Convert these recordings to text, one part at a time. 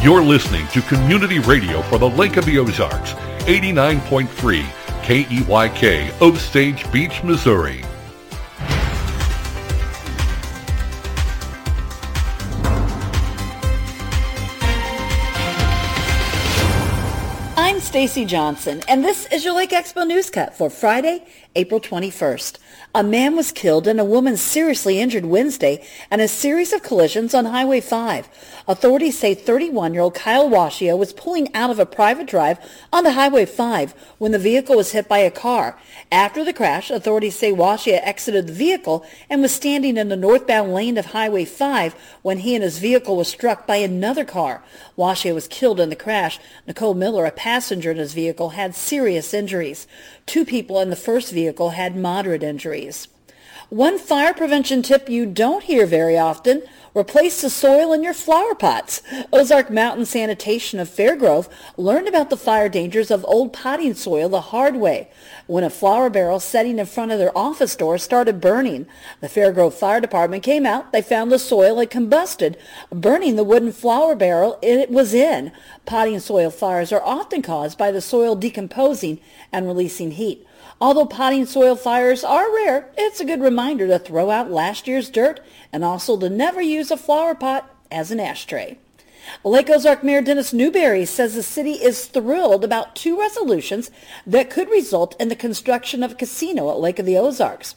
You're listening to Community Radio for the Lake of the Ozarks, 89.3 KEYK, Osage Beach, Missouri. I'm Stacy Johnson, and this is your Lake Expo News Cut for Friday, April 21st. A man was killed and a woman seriously injured Wednesday in a series of collisions on Highway 5. Authorities say 31-year-old Kyle Washia was pulling out of a private drive onto Highway 5 when the vehicle was hit by a car. After the crash, authorities say Washia exited the vehicle and was standing in the northbound lane of Highway 5 when he and his vehicle was struck by another car. Washia was killed in the crash. Nicole Miller, a passenger in his vehicle, had serious injuries. Two people in the first vehicle had moderate injuries. One fire prevention tip you don't hear very often, replace the soil in your flower pots. Ozark Mountain Sanitation of Fairgrove learned about the fire dangers of old potting soil the hard way when a flower barrel setting in front of their office door started burning. The Fairgrove Fire Department came out. They found the soil had combusted, burning the wooden flower barrel it was in. Potting soil fires are often caused by the soil decomposing and releasing heat. Although potting soil fires are rare, it's a good reminder to throw out last year's dirt and also to never use a flower pot as an ashtray. Lake Ozark Mayor Dennis Newberry says the city is thrilled about two resolutions that could result in the construction of a casino at Lake of the Ozarks.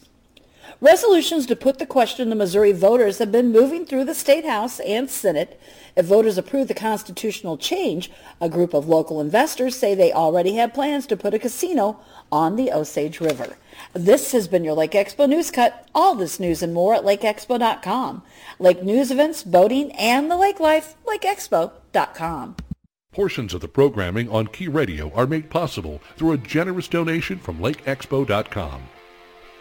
Resolutions to put the question to Missouri voters have been moving through the State House and Senate. If voters approve the constitutional change, a group of local investors say they already have plans to put a casino on the Osage River. This has been your Lake Expo News Cut. All this news and more at lakeexpo.com. Lake news events, boating, and the lake life, lakeexpo.com. Portions of the programming on Key Radio are made possible through a generous donation from lakeexpo.com.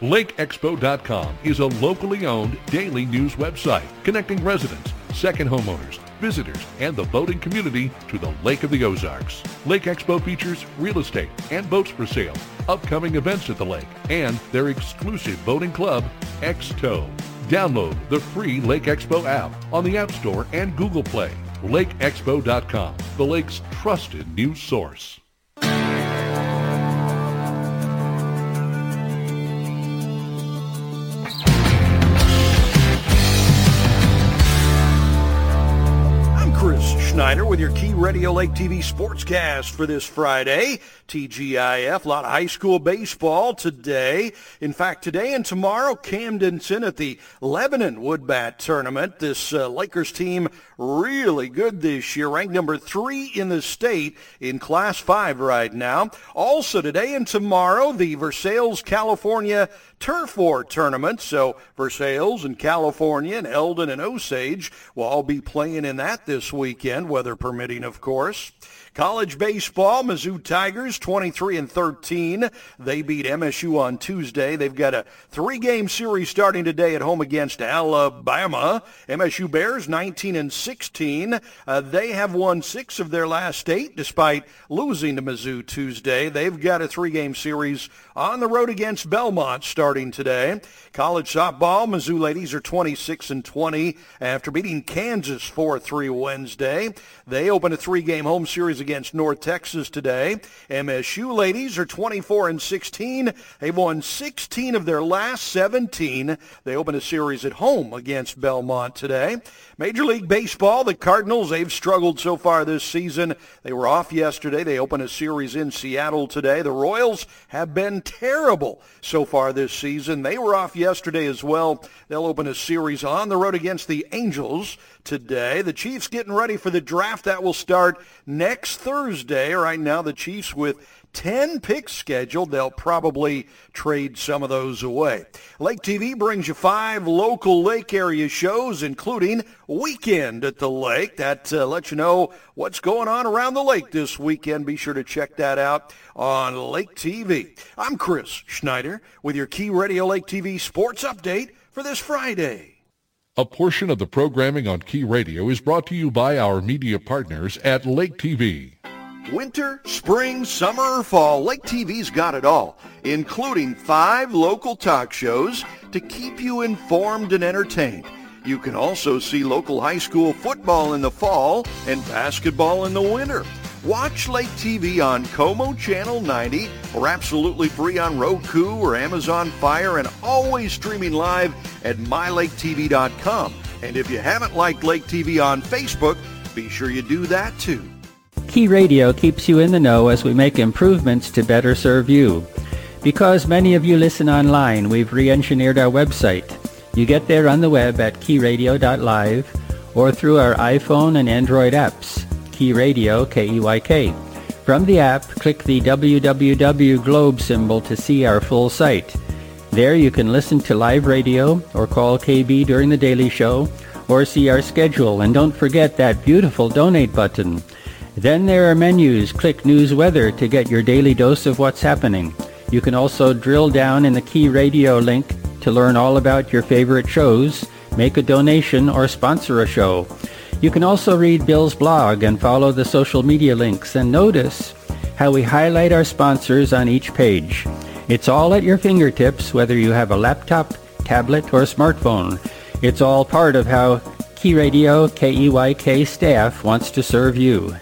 LakeExpo.com is a locally owned daily news website connecting residents, second homeowners, visitors, and the boating community to the Lake of the Ozarks. Lake Expo features real estate and boats for sale, upcoming events at the lake, and their exclusive boating club, X-Tow. Download the free Lake Expo app on the App Store and Google Play. LakeExpo.com, the lake's trusted news source. Schneider with your Key Radio Lake TV Sportscast for this Friday. TGIF, a lot of high school baseball today. In fact, today and tomorrow, Camdenton at the Lebanon Woodbat Tournament. This uh, Lakers team really good this year, ranked number three in the state in Class 5 right now. Also today and tomorrow, the Versailles, California Turf War Tournament. So Versailles and California and Eldon and Osage will all be playing in that this weekend, weather permitting, of course. College baseball, Mizzou Tigers 23 and 13. They beat MSU on Tuesday. They've got a three-game series starting today at home against Alabama. MSU Bears 19 and 16. Uh, they have won six of their last eight despite losing to Mizzou Tuesday. They've got a three-game series on the road against Belmont starting today. College softball, Mizzou ladies are 26 and 20 after beating Kansas 4-3 Wednesday. They open a three-game home series against North Texas today. MSU ladies are 24 and 16. They've won 16 of their last 17. They open a series at home against Belmont today. Major League Baseball, the Cardinals, they've struggled so far this season. They were off yesterday. They open a series in Seattle today. The Royals have been terrible so far this season. They were off yesterday as well. They'll open a series on the road against the Angels today. The Chiefs getting ready for the draft that will start next Thursday. Right now, the Chiefs with 10 picks scheduled. They'll probably trade some of those away. Lake TV brings you five local lake area shows, including Weekend at the Lake. That uh, lets you know what's going on around the lake this weekend. Be sure to check that out on Lake TV. I'm Chris Schneider with your Key Radio Lake TV sports update for this Friday. A portion of the programming on Key Radio is brought to you by our media partners at Lake TV. Winter, spring, summer, fall, Lake TV's got it all, including five local talk shows to keep you informed and entertained. You can also see local high school football in the fall and basketball in the winter. Watch Lake TV on Como Channel 90 or absolutely free on Roku or Amazon Fire and always streaming live at mylaketv.com. And if you haven't liked Lake TV on Facebook, be sure you do that too. Key Radio keeps you in the know as we make improvements to better serve you. Because many of you listen online, we've re-engineered our website. You get there on the web at keyradio.live or through our iPhone and Android apps. Key Radio, K-E-Y-K. From the app, click the www globe symbol to see our full site. There you can listen to live radio or call KB during the daily show or see our schedule. And don't forget that beautiful donate button. Then there are menus. Click News Weather to get your daily dose of what's happening. You can also drill down in the Key Radio link to learn all about your favorite shows, make a donation, or sponsor a show. You can also read Bill's blog and follow the social media links and notice how we highlight our sponsors on each page. It's all at your fingertips whether you have a laptop, tablet, or smartphone. It's all part of how Key Radio KEYK staff wants to serve you.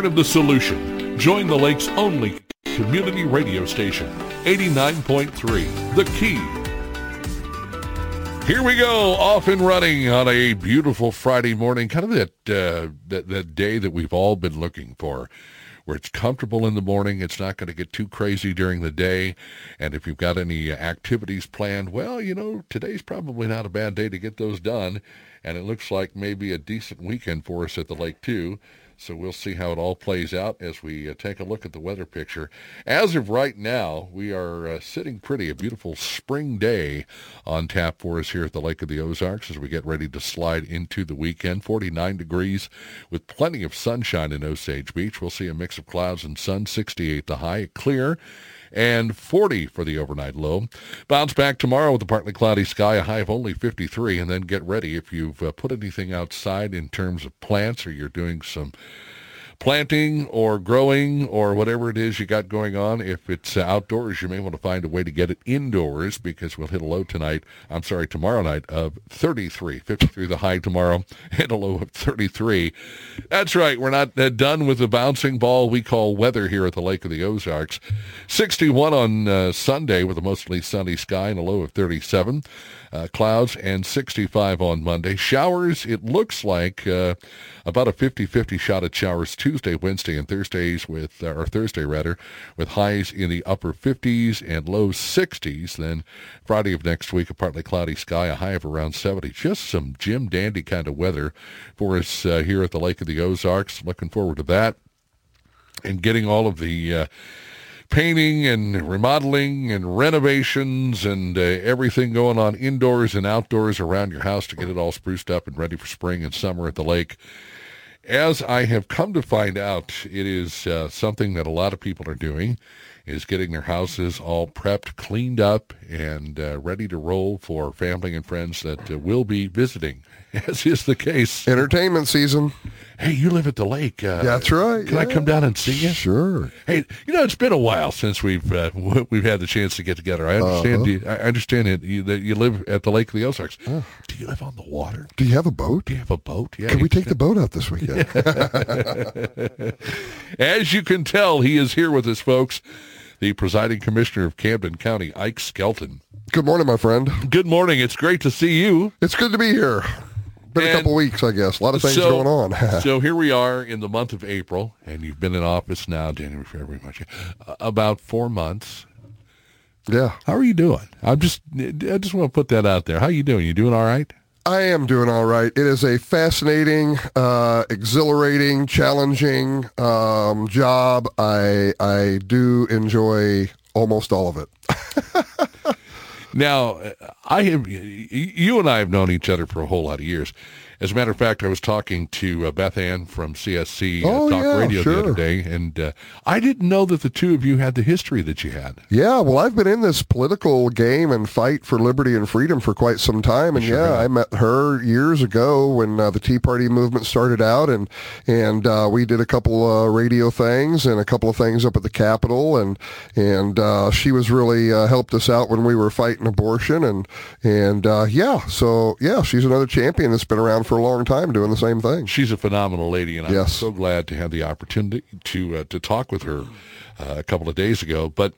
Part of the solution. Join the lake's only community radio station, 89.3 The Key. Here we go, off and running on a beautiful Friday morning, kind of that, uh, that, that day that we've all been looking for where it's comfortable in the morning. It's not going to get too crazy during the day. And if you've got any activities planned, well, you know, today's probably not a bad day to get those done. And it looks like maybe a decent weekend for us at the lake, too. So we'll see how it all plays out as we uh, take a look at the weather picture. As of right now, we are uh, sitting pretty. A beautiful spring day on tap for us here at the Lake of the Ozarks as we get ready to slide into the weekend. 49 degrees with plenty of sunshine in Osage Beach. We'll see a mix of clouds and sun. 68 the high. Clear and 40 for the overnight low. Bounce back tomorrow with a partly cloudy sky, a high of only 53, and then get ready if you've uh, put anything outside in terms of plants or you're doing some planting or growing or whatever it is you got going on. If it's outdoors, you may want to find a way to get it indoors because we'll hit a low tonight. I'm sorry, tomorrow night of 33, 53 the high tomorrow, and a low of 33. That's right. We're not uh, done with the bouncing ball we call weather here at the Lake of the Ozarks. 61 on uh, Sunday with a mostly sunny sky and a low of 37 uh, clouds and 65 on Monday. Showers, it looks like uh, about a 50-50 shot at showers Tuesday, Wednesday, and Thursdays with, uh, or Thursday rather, with highs in the upper 50s and low 60s. Then Friday of next week, a partly cloudy sky, a high of around 70. Just some Jim Dandy kind of weather for us uh, here at the Lake of the Ozarks. Looking forward to that and getting all of the uh, painting and remodeling and renovations and uh, everything going on indoors and outdoors around your house to get it all spruced up and ready for spring and summer at the lake. as I have come to find out, it is uh, something that a lot of people are doing is getting their houses all prepped, cleaned up, and uh, ready to roll for family and friends that uh, will be visiting, as is the case. Entertainment season. Hey, you live at the lake. Uh, That's right. Can I come down and see you? Sure. Hey, you know it's been a while since we've uh, we've had the chance to get together. I understand. Uh-huh. You, I understand it, you, that you live at the Lake of the Ozarks. Do you live on the water? Do you have a boat? Do you have a boat? Yeah. Can we take the boat out this weekend? As you can tell, he is here with us, folks. The presiding commissioner of Camden County, Ike Skelton. Good morning, my friend. Good morning. It's great to see you. It's good to be here. Been a And couple weeks, I guess. A lot of things So- going on. so here we are in the month of April, and you've been in office now, January, February, March, uh, about four months. yeah. How are you doing? I'm just, I just want to put that out there. How are you doing? You doing all right? I am doing all right. It is a fascinating, uh, exhilarating, challenging um, job. I I do enjoy almost all of it. Now, I have you and I have known each other for a whole lot of years. As a matter of fact, I was talking to uh, Beth Ann from CSC uh, Oh, Talk yeah, Radio the other day, and uh, I didn't know that the two of you had the history that you had. Yeah, well, I've been in this political game and fight for liberty and freedom for quite some time, and yeah, I met her years ago when uh, the Tea Party movement started out, and and uh, we did a couple uh, radio things and a couple of things up at the Capitol, and and uh, she was really uh, helped us out when we were fighting abortion, and and uh, yeah, so yeah, she's another champion that's been around for a long time doing the same thing. She's a phenomenal lady, and I'm Yes. so glad to have the opportunity to uh, to talk with her uh, a couple of days ago. But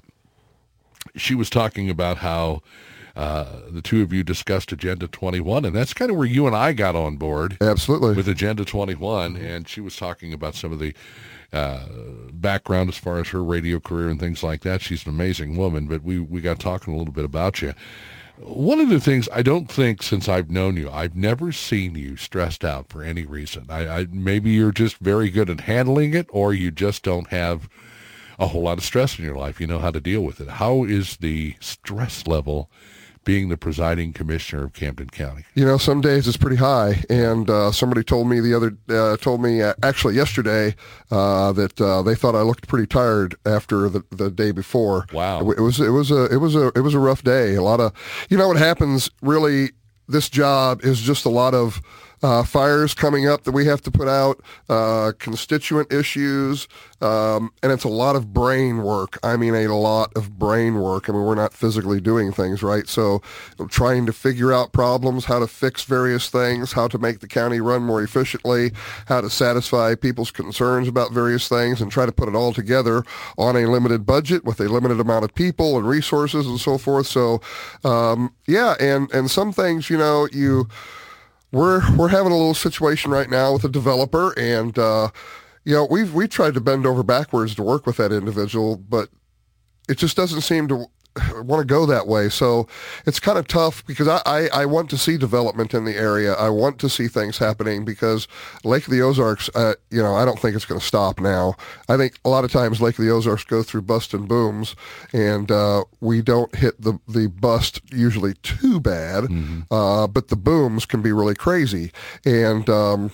she was talking about how uh, the two of you discussed Agenda 21, and that's kind of where you and I got on board. Absolutely. with Agenda 21, and she was talking about some of the uh, background as far as her radio career and things like that. She's an amazing woman, but we, we got talking a little bit about you. One of the things I don't think since I've known you, I've never seen you stressed out for any reason. I, I maybe you're just very good at handling it, or you just don't have a whole lot of stress in your life. You know how to deal with it. How is the stress level being the presiding commissioner of Camden County? You know, some days it's pretty high, and uh, somebody told me the other uh, told me uh, actually yesterday uh, that uh, they thought I looked pretty tired after the, the day before. Wow. it, was it was a it was a it was a rough day. A lot of you know what happens really. This job is just a lot of uh, fires coming up that we have to put out, uh, constituent issues, um, and it's a lot of brain work. I mean, a lot of brain work. I mean, we're not physically doing things, right? So trying to figure out problems, how to fix various things, how to make the county run more efficiently, how to satisfy people's concerns about various things, and try to put it all together on a limited budget with a limited amount of people and resources and so forth. So, um, yeah, and, and some things, you know, you we're we're having a little situation right now with a developer, and uh, you know we've we tried to bend over backwards to work with that individual, but it just doesn't seem to want to go that way. So it's kind of tough because I, I, I want to see development in the area. I want to see things happening because Lake of the Ozarks, uh, you know, I don't think it's going to stop now. I think a lot of times Lake of the Ozarks go through bust and booms, and uh, we don't hit the, the bust usually too bad, uh, but the booms can be really crazy. And um,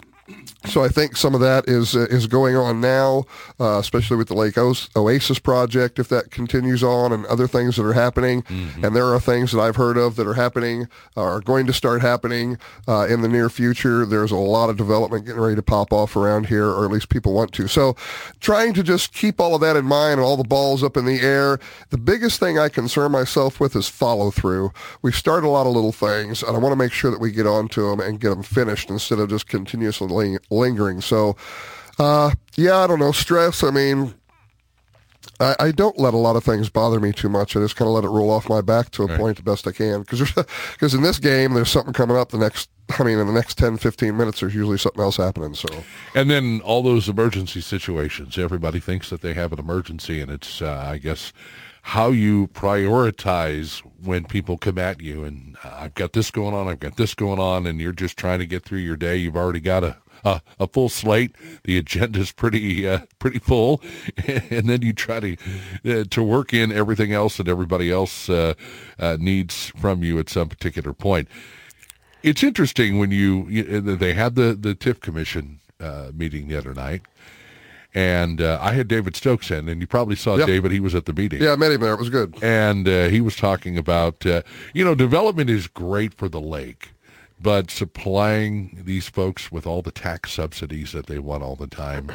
so I think some of that is uh, is going on now, uh, especially with the Lake Os- Oasis project, if that continues on, and other things that are happening. And there are things that I've heard of that are happening, uh, are going to start happening uh, in the near future. There's a lot of development getting ready to pop off around here, or at least people want to. So, trying to just keep all of that in mind and all the balls up in the air. The biggest thing I concern myself with is follow through. We start a lot of little things, and I want to make sure that we get onto them and get them finished instead of just continuously ling- lingering. So, uh, yeah, I don't know. Stress. I mean, I, I don't let a lot of things bother me too much. I just kind of let it roll off my back to a point the best I can. Because because in this game, there's something coming up the next. I mean, in the next 10, 15 minutes, there's usually something else happening. So, And then all those emergency situations, everybody thinks that they have an emergency, and it's, uh, I guess, how you prioritize when people come at you. And uh, I've got this going on, I've got this going on, and you're just trying to get through your day. You've already got a a, a full slate. The agenda's pretty uh, pretty full, and then you try to uh, to work in everything else that everybody else uh, uh, needs from you at some particular point it's interesting when you, you they had the the TIF commission uh, meeting the other night. And uh, I had David Stokes in, and you probably saw Yep. David. He was at the meeting. Yeah, I met him there. It was good. And uh, he was talking about, uh, you know, development is great for the lake, but supplying these folks with all the tax subsidies that they want all the time,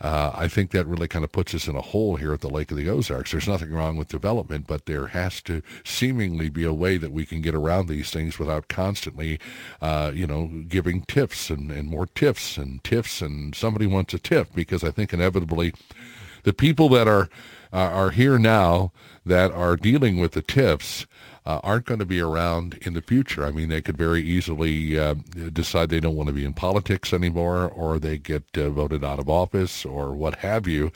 uh, I think that really kind of puts us in a hole here at the Lake of the Ozarks. There's nothing wrong with development, but there has to seemingly be a way that we can get around these things without constantly, uh, you know, giving tiffs and, and more tiffs and tiffs, and somebody wants a tiff because I think inevitably the people that are uh, are here now that are dealing with the TIFs uh, aren't going to be around in the future. I mean, they could very easily uh, decide they don't want to be in politics anymore, or they get uh, voted out of office, or what have you.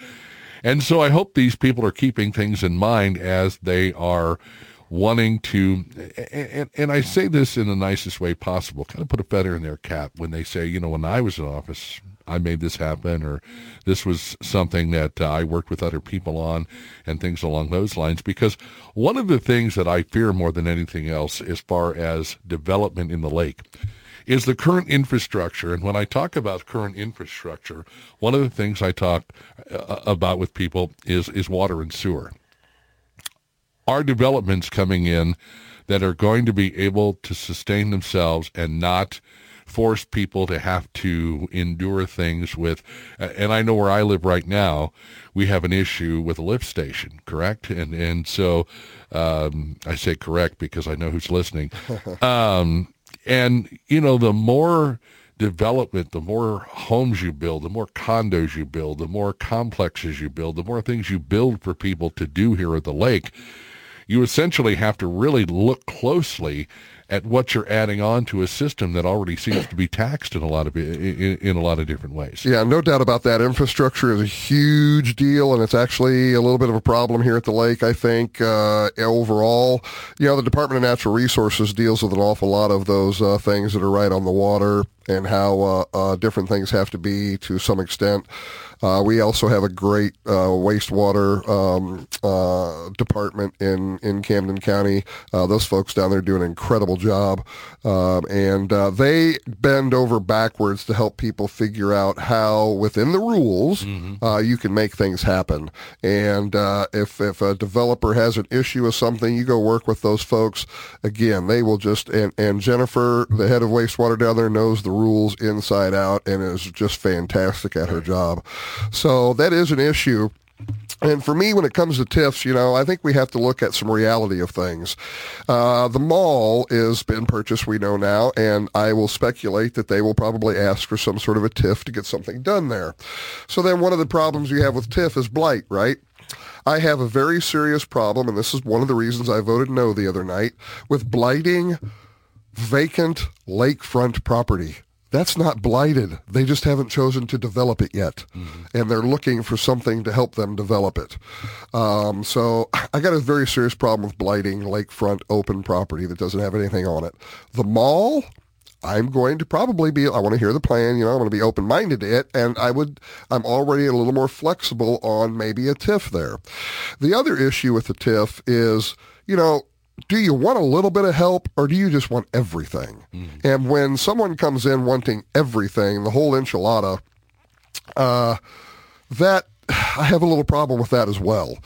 And so I hope these people are keeping things in mind as they are wanting to, and, and I say this in the nicest way possible, kind of put a feather in their cap when they say, you know, when I was in office, I made this happen, or this was something that uh, I worked with other people on, and things along those lines. Because one of the things that I fear more than anything else, as far as development in the lake, is the current infrastructure. And when I talk about current infrastructure, one of the things I talk uh, about with people is is water and sewer. Are developments coming in that are going to be able to sustain themselves and not force people to have to endure things with and I know where I live right now we have an issue with a lift station correct? And and so um, I say correct because I know who's listening. Um, and you know the more development the more homes you build the more condos you build the more complexes you build the more things you build for people to do here at the lake you essentially have to really look closely at what you're adding on to a system that already seems to be taxed in a lot of in, in a lot of different ways. Yeah, no doubt about that. Infrastructure is a huge deal, and it's actually a little bit of a problem here at the lake. I think uh, overall, you know, the Department of Natural Resources deals with an awful lot of those uh, things that are right on the water and how uh, uh, different things have to be to some extent. Uh, we also have a great uh, wastewater um, uh, department in, in Camden County. Uh, those folks down there do an incredible job. Um, and uh, they bend over backwards to help people figure out how, within the rules, uh, you can make things happen. And uh, if, if a developer has an issue with something, you go work with those folks. Again, they will just, and, and Jennifer, the head of wastewater down there, knows the rules inside out and is just fantastic at her job. So that is an issue. And for me, when it comes to TIFs, you know, I think we have to look at some reality of things. Uh, the mall is been purchased, we know now, and I will speculate that they will probably ask for some sort of a TIF to get something done there. So then one of the problems you have with TIF is blight, right? I have a very serious problem, and this is one of the reasons I voted no the other night, with blighting vacant lakefront property. That's not blighted. They just haven't chosen to develop it yet. And they're looking for something to help them develop it. Um, so I got a very serious problem with blighting lakefront open property that doesn't have anything on it. The mall, I'm going to probably be, I want to hear the plan, you know, I'm going to be open-minded to it, and I would, I'm already a little more flexible on maybe a TIF there. The other issue with the TIF is, you know, do you want a little bit of help or do you just want everything? And when someone comes in wanting everything, the whole enchilada, uh, that I have a little problem with that as well.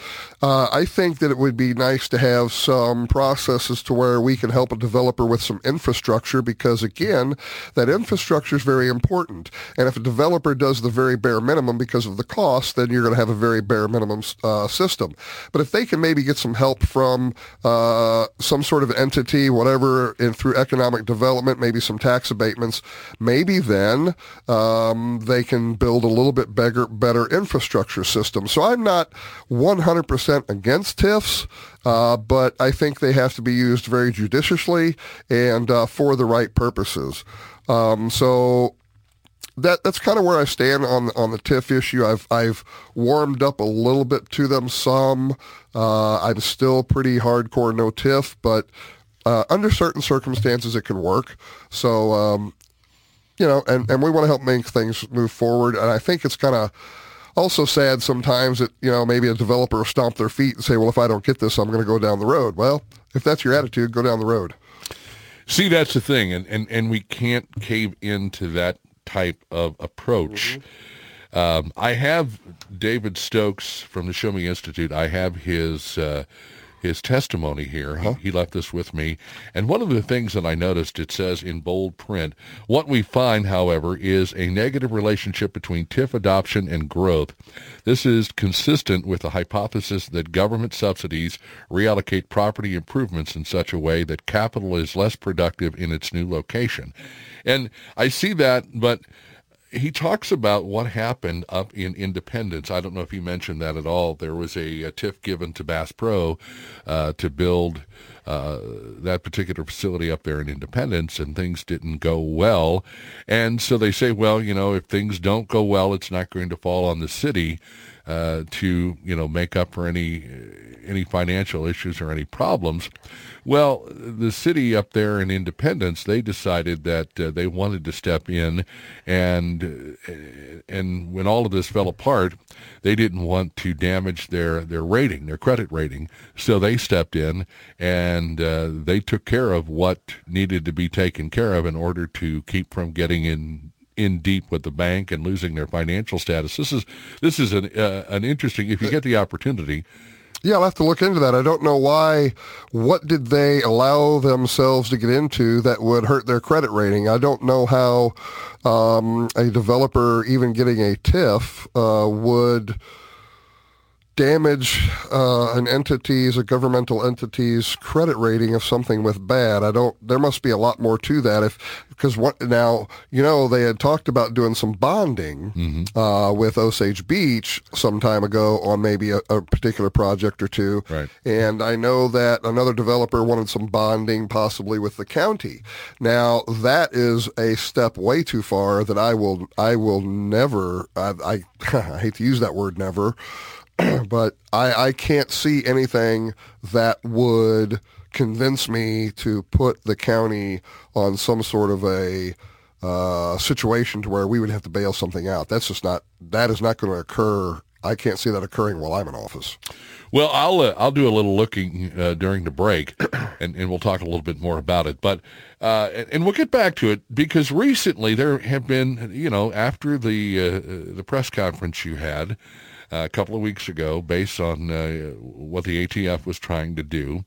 Uh, I think that it would be nice to have some processes to where we can help a developer with some infrastructure because, again, that infrastructure is very important. And if a developer does the very bare minimum because of the cost, then you're going to have a very bare minimum uh, system. But if they can maybe get some help from uh, some sort of entity, whatever, in, through economic development, maybe some tax abatements, maybe then um, they can build a little bit better, better infrastructure system. So I'm not 100% against TIFs, uh, but I think they have to be used very judiciously and uh, for the right purposes. Um, so that that's kind of where I stand on on the TIF issue. I've I've warmed up a little bit to them some. Uh, I'm still pretty hardcore no TIF, but uh, under certain circumstances it can work. So um, you know, and, and we want to help make things move forward. And I think it's kind of also sad sometimes that, you know, maybe a developer will stomp their feet and say, well, if I don't get this, I'm going to go down the road. Well, if that's your attitude, go down the road. See, that's the thing, and, and, and we can't cave into that type of approach. Mm-hmm. Um, I have David Stokes from the Show Me Institute. I have his uh, his testimony here. He, uh-huh. he, left this with me. And one of the things that I noticed, it says in bold print, what we find, however, is a negative relationship between TIF adoption and growth. This is consistent with the hypothesis that government subsidies reallocate property improvements in such a way that capital is less productive in its new location. And I see that, but he talks about what happened up in Independence. I don't know if he mentioned that at all. There was a, a TIF given to Bass Pro uh, to build uh, that particular facility up there in Independence, and things didn't go well. And so they say, well, you know, if things don't go well, it's not going to fall on the city uh, to, you know, make up for any any financial issues or any problems. Well, the city up there in Independence, they decided that uh, they wanted to step in, and uh, and when all of this fell apart, they didn't want to damage their their rating, their credit rating, so they stepped in and uh, they took care of what needed to be taken care of in order to keep from getting in in deep with the bank and losing their financial status. This is this is an uh, an interesting. If you get the opportunity, yeah, I'll have to look into that. I don't know why. What did they allow themselves to get into that would hurt their credit rating? I don't know how um, a developer even getting a TIF uh, would damage uh, an entity's, a governmental entity's credit rating of something with bad. I don't. There must be a lot more to that. If because what now? You know, they had talked about doing some bonding mm-hmm. uh, with Osage Beach some time ago on maybe a, a, particular project or two. Right. And I know that another developer wanted some bonding, possibly with the county. Now that is a step way too far that I will. I will never. I, I, I hate to use that word, never but I, I can't see anything that would convince me to put the county on some sort of a uh, situation to where we would have to bail something out. That's just not that is not going to occur. I can't see that occurring while I'm in office. Well, I'll uh, I'll do a little looking uh, during the break, and, and we'll talk a little bit more about it. But uh, and, we'll get back to it because recently there have been, you know, after the uh, the press conference you had, a couple of weeks ago based on uh, what the ATF was trying to do.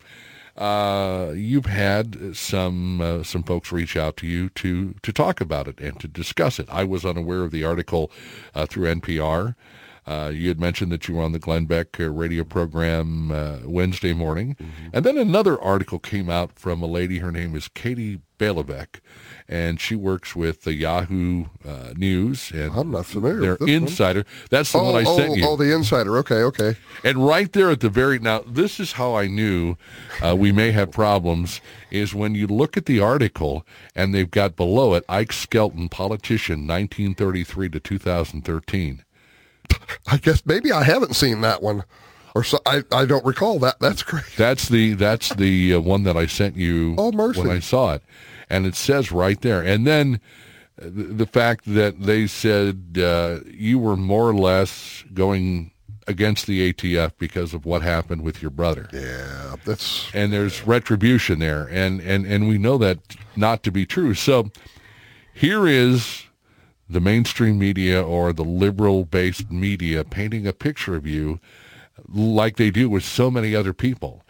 Uh, you've had some uh, some folks reach out to you to to talk about it and to discuss it. I was unaware of the article uh, through NPR. Uh, you had mentioned that you were on the Glenn Beck uh, radio program uh, Wednesday morning. Mm-hmm. And then another article came out from a lady. Her name is Katie Balevic, and she works with the Yahoo uh, News. And I'm not familiar. With their insider. One. That's the oh, one I oh, sent you. Oh, the insider. Okay, okay. And right there at the very now, this is how I knew uh, we may have problems. Is when you look at the article and they've got below it Ike Skelton, politician, 1933 to 2013. I guess maybe I haven't seen that one, or so I, I don't recall that. That's great. That's the that's the uh, one that I sent you oh, mercy. when I saw it, and it says right there. And then uh, the, the fact that they said uh, you were more or less going against the ATF because of what happened with your brother. Yeah, that's and there's retribution there, and and and we know that not to be true. So here is the mainstream media or the liberal-based media painting a picture of you like they do with so many other people.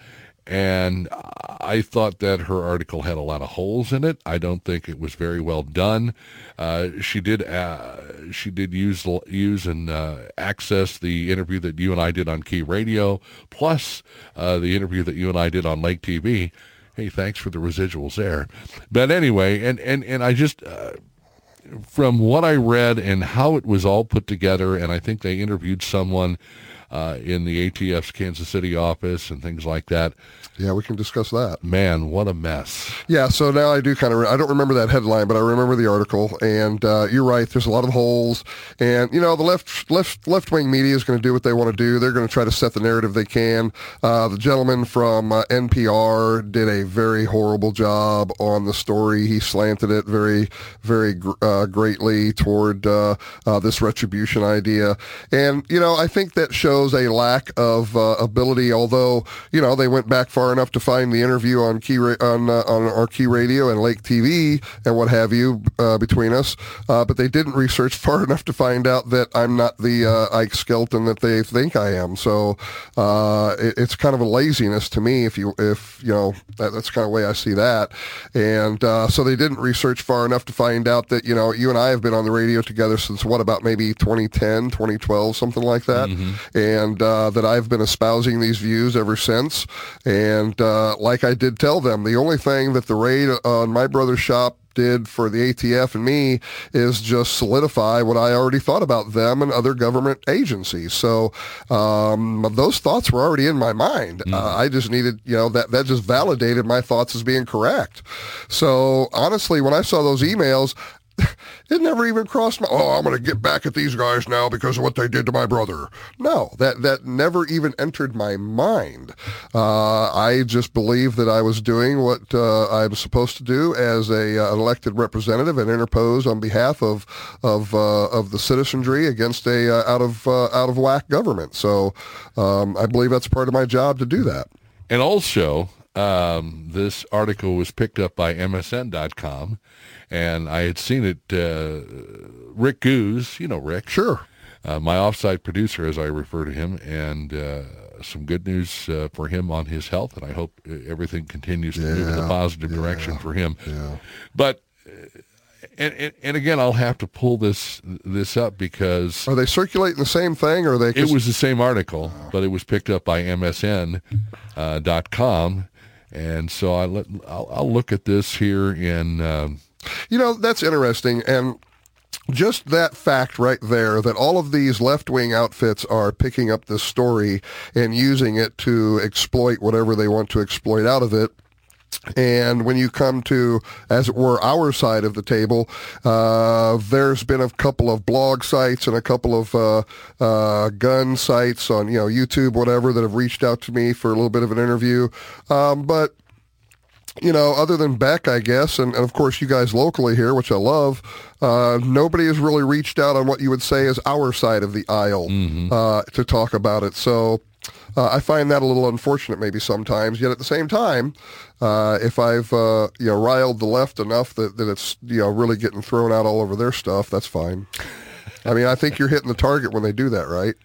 And I thought that her article had a lot of holes in it. I don't think it was very well done. Uh, she did uh, she did use use and uh, access the interview that you and I did on Key Radio, plus uh, the interview that you and I did on Lake TV. Hey, thanks for the residuals there. But anyway, and and and I just uh, from what I read and how it was all put together, and I think they interviewed someone uh, in the ATF's Kansas City office and things like that. Yeah, we can discuss that. Man, what a mess. Yeah, so now I do kind of, re- I don't remember that headline, but I remember the article. And uh, you're right, there's a lot of holes. And, you know, the left left left wing media is going to do what they want to do. They're going to try to set the narrative they can. Uh, the gentleman from uh, NPR did a very horrible job on the story. He slanted it very, very uh, greatly toward uh, uh, this retribution idea. And, you know, I think that shows shows a lack of uh, ability. Although you know they went back far enough to find the interview on key ra- on uh, on our key radio and Lake TV and what have you uh, between us, uh, but they didn't research far enough to find out that I'm not the uh, Ike Skelton that they think I am. So uh, it, it's kind of a laziness to me. If you if you know that, that's kind of the way I see that. And uh, so they didn't research far enough to find out that you know you and I have been on the radio together since what about maybe 2010, 2012, something like that, and uh, that I've been espousing these views ever since. And uh, like I did tell them, the only thing that the raid on my brother's shop did for the ATF and me is just solidify what I already thought about them and other government agencies. So um, those thoughts were already in my mind. Uh, I just needed, you know, that that just validated my thoughts as being correct. So honestly, when I saw those emails. It never even crossed my. Oh, I'm going to get back at these guys now because of what they did to my brother. No, that that never even entered my mind. Uh, I just believed that I was doing what uh, I was supposed to do as a uh, elected representative and interpose on behalf of of uh, of the citizenry against a uh, out of uh, out of whack government. So um, I believe that's part of my job to do that. And also, um, this article was picked up by MSN.com, and I had seen it. Uh, Rick Goose, you know Rick, Sure. uh, my offsite producer, as I refer to him, and uh, some good news uh, for him on his health, and I hope uh, everything continues to move in Yeah, positive direction for him. Yeah. But uh, and, and and again, I'll have to pull this this up because Are they circulating the same thing, or are they? it was the same article, but it was picked up by MSN.com. uh, and so I let I'll, I'll look at this here in. Um, You know, that's interesting. And just that fact right there that all of these left wing outfits are picking up this story and using it to exploit whatever they want to exploit out of it. And when you come to, as it were, our side of the table, uh, there's been a couple of blog sites and a couple of uh, uh, gun sites on, you know, YouTube, whatever, that have reached out to me for a little bit of an interview. Um, but you know, other than Beck, I guess, and, and of course you guys locally here, which I love, uh, nobody has really reached out on what you would say is our side of the aisle uh, to talk about it. So uh, I find that a little unfortunate maybe sometimes. Yet at the same time, uh, if I've uh, you know riled the left enough that, that it's you know really getting thrown out all over their stuff, that's fine. I mean, I think you're hitting the target when they do that, right?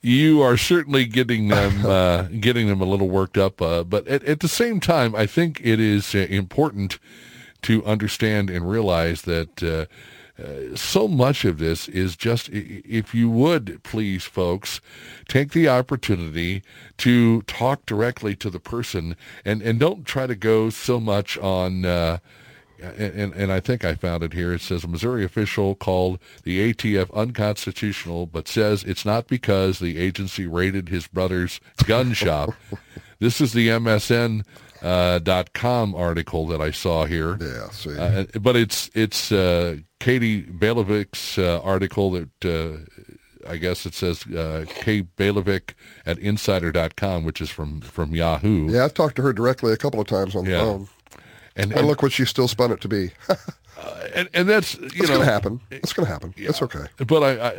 you are certainly getting them uh, getting them a little worked up, uh, but at, at the same time, I think it is uh, important to understand and realize that. Uh, so much of this is just, if you would please, folks, take the opportunity to talk directly to the person and, and don't try to go so much on, uh, and, and I think I found it here. It says a Missouri official called the ATF unconstitutional, but says it's not because the agency raided his brother's gun shop. This is the MSN uh, dot com article that I saw here. Yeah. See. Uh, but it's it's uh, Katie Balevic's uh, article that uh, I guess it says uh, Kay Balevic at Insider.com, which is from from Yahoo. yeah, I've talked to her directly a couple of times on the Yeah. phone, And, and and, look what she still spun it to be. and and that's you It's know going to happen. It's going to happen. It's okay. But I, I,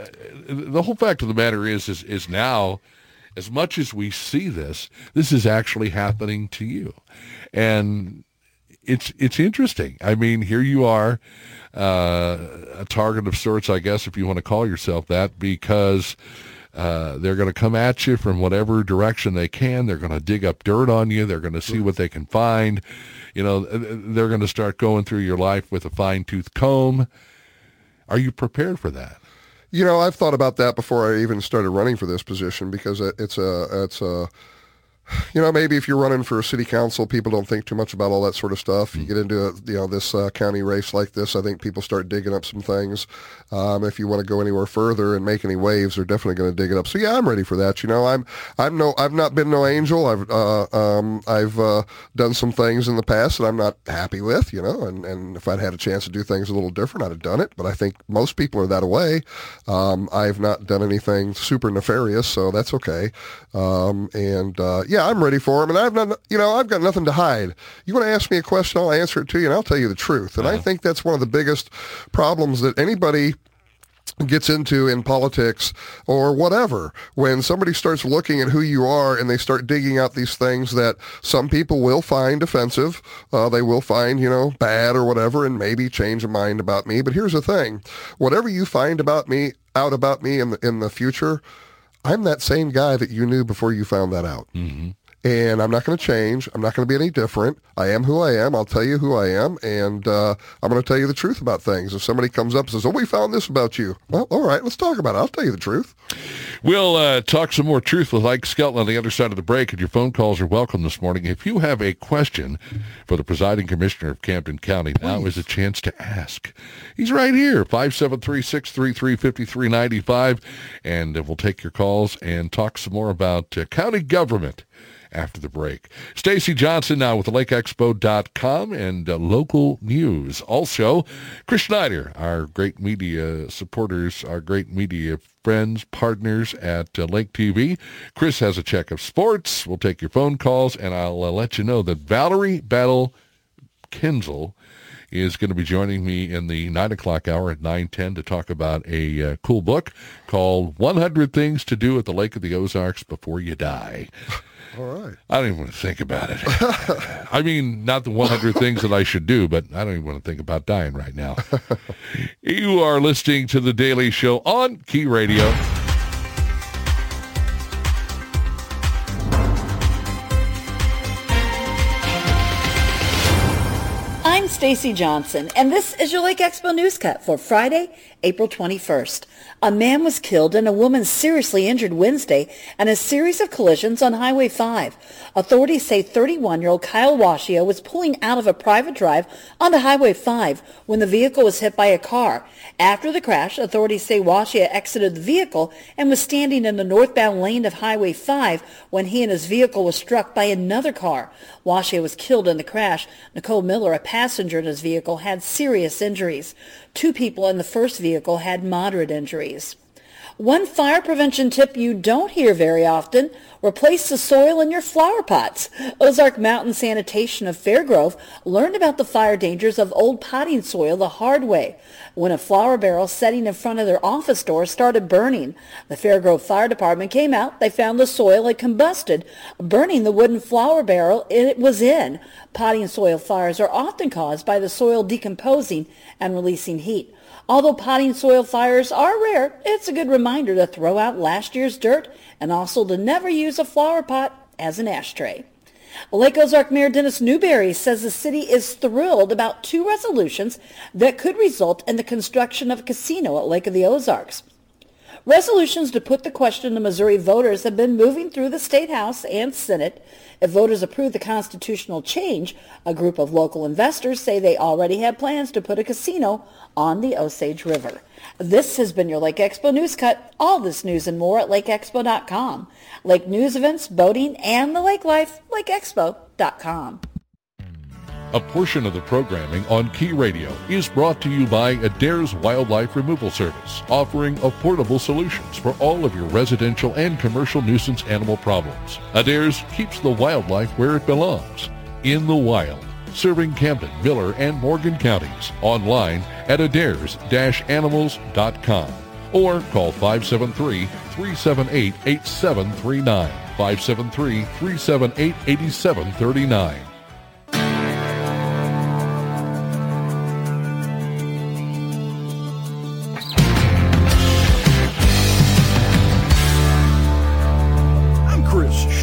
the whole fact of the matter is, is, is now, as much as we see this, this is actually happening to you, and it's it's interesting. I mean, here you are, uh, a target of sorts, I guess, if you want to call yourself that, because. Uh, they're going to come at you from whatever direction they can. They're going to dig up dirt on you. They're going to see what they can find. You know, they're going to start going through your life with a fine tooth comb. Are you prepared for that? You know, I've thought about that before I even started running for this position because it's a it's a you know maybe if you're running for a city council, people don't think too much about all that sort of stuff. You get into a, you know this uh, county race like this, I think people start digging up some things. Um, if you want to go anywhere further and make any waves, they're definitely going to dig it up. So yeah, I'm ready for that. You know, I'm I'm no I've not been no angel. I've uh, um, I've uh, done some things in the past that I'm not happy with. You know, and and if I'd had a chance to do things a little different, I'd have done it. But I think most people are that way. Um, I've not done anything super nefarious, so that's okay. Um, and uh, yeah, I'm ready for them. And I've not, you know, I've got nothing to hide. You want to ask me a question, I'll answer it to you, and I'll tell you the truth. And I think that's one of the biggest problems that anybody gets into in politics or whatever when somebody starts looking at who you are and they start digging out these things that some people will find offensive uh, they will find you know bad or whatever and maybe change a mind about me but here's the thing whatever you find about me out about me in the, in the future i'm that same guy that you knew before you found that out Mm-hmm. And I'm not going to change. I'm not going to be any different. I am who I am. I'll tell you who I am, and uh, I'm going to tell you the truth about things. If somebody comes up and says, "Oh, we found this about you," well, all right, let's talk about it. I'll tell you the truth. We'll uh, talk some more truth with Ike Skelton on the other side of the break, and your phone calls are welcome this morning. If you have a question for the presiding commissioner of Camden County, now is a chance to ask. He's right here, 573-633-5395, and uh, we'll take your calls and talk some more about uh, county government after the break. Stacy Johnson now with LakeExpo.com and uh, local news. Also, Chris Schneider, our great media supporters, our great media friends, partners at uh, Lake TV. Chris has a check of sports. We'll take your phone calls, and I'll uh, let you know that Valerie Battle Kienzle is going to be joining me in the 9 o'clock hour at 9.10 to talk about a uh, cool book called 100 Things to Do at the Lake of the Ozarks Before You Die. All right. I don't even want to think about it. I mean, not the 100 things that I should do, but I don't even want to think about dying right now. you are listening to The Daily Show on Key Radio. I'm Stacy Johnson, and this is your Lake Expo News Cut for Friday, April 21st. A man was killed and a woman seriously injured Wednesday in a series of collisions on Highway 5. Authorities say 31-year-old Kyle Washio was pulling out of a private drive onto Highway 5 when the vehicle was hit by a car. After the crash, authorities say Washio exited the vehicle and was standing in the northbound lane of Highway 5 when he and his vehicle was struck by another car. Washio was killed in the crash. Nicole Miller, a passenger in his vehicle, had serious injuries. Two people in the first vehicle had moderate injuries. One fire prevention tip you don't hear very often, replace the soil in your flower pots. Ozark Mountain Sanitation of Fairgrove learned about the fire dangers of old potting soil the hard way when a flower barrel setting in front of their office door started burning. The Fairgrove Fire Department came out. They found the soil had combusted, burning the wooden flower barrel it was in. Potting soil fires are often caused by the soil decomposing and releasing heat. Although potting soil fires are rare, it's a good reminder to throw out last year's dirt and also to never use a flower pot as an ashtray. Lake Ozark Mayor Dennis Newberry says the city is thrilled about two resolutions that could result in the construction of a casino at Lake of the Ozarks. Resolutions to put the question to Missouri voters have been moving through the State House and Senate. If voters approve the constitutional change, a group of local investors say they already have plans to put a casino on the Osage River. This has been your Lake Expo News Cut. All this news and more at lakeexpo.com. Lake news events, boating, and the lake life, lakeexpo.com. A portion of the programming on Key Radio is brought to you by Adair's Wildlife Removal Service, offering affordable solutions for all of your residential and commercial nuisance animal problems. Adair's keeps the wildlife where it belongs, in the wild, serving Camden, Miller, and Morgan counties. Online at adairs-animals.com or call 573-378-8739, 573-378-8739.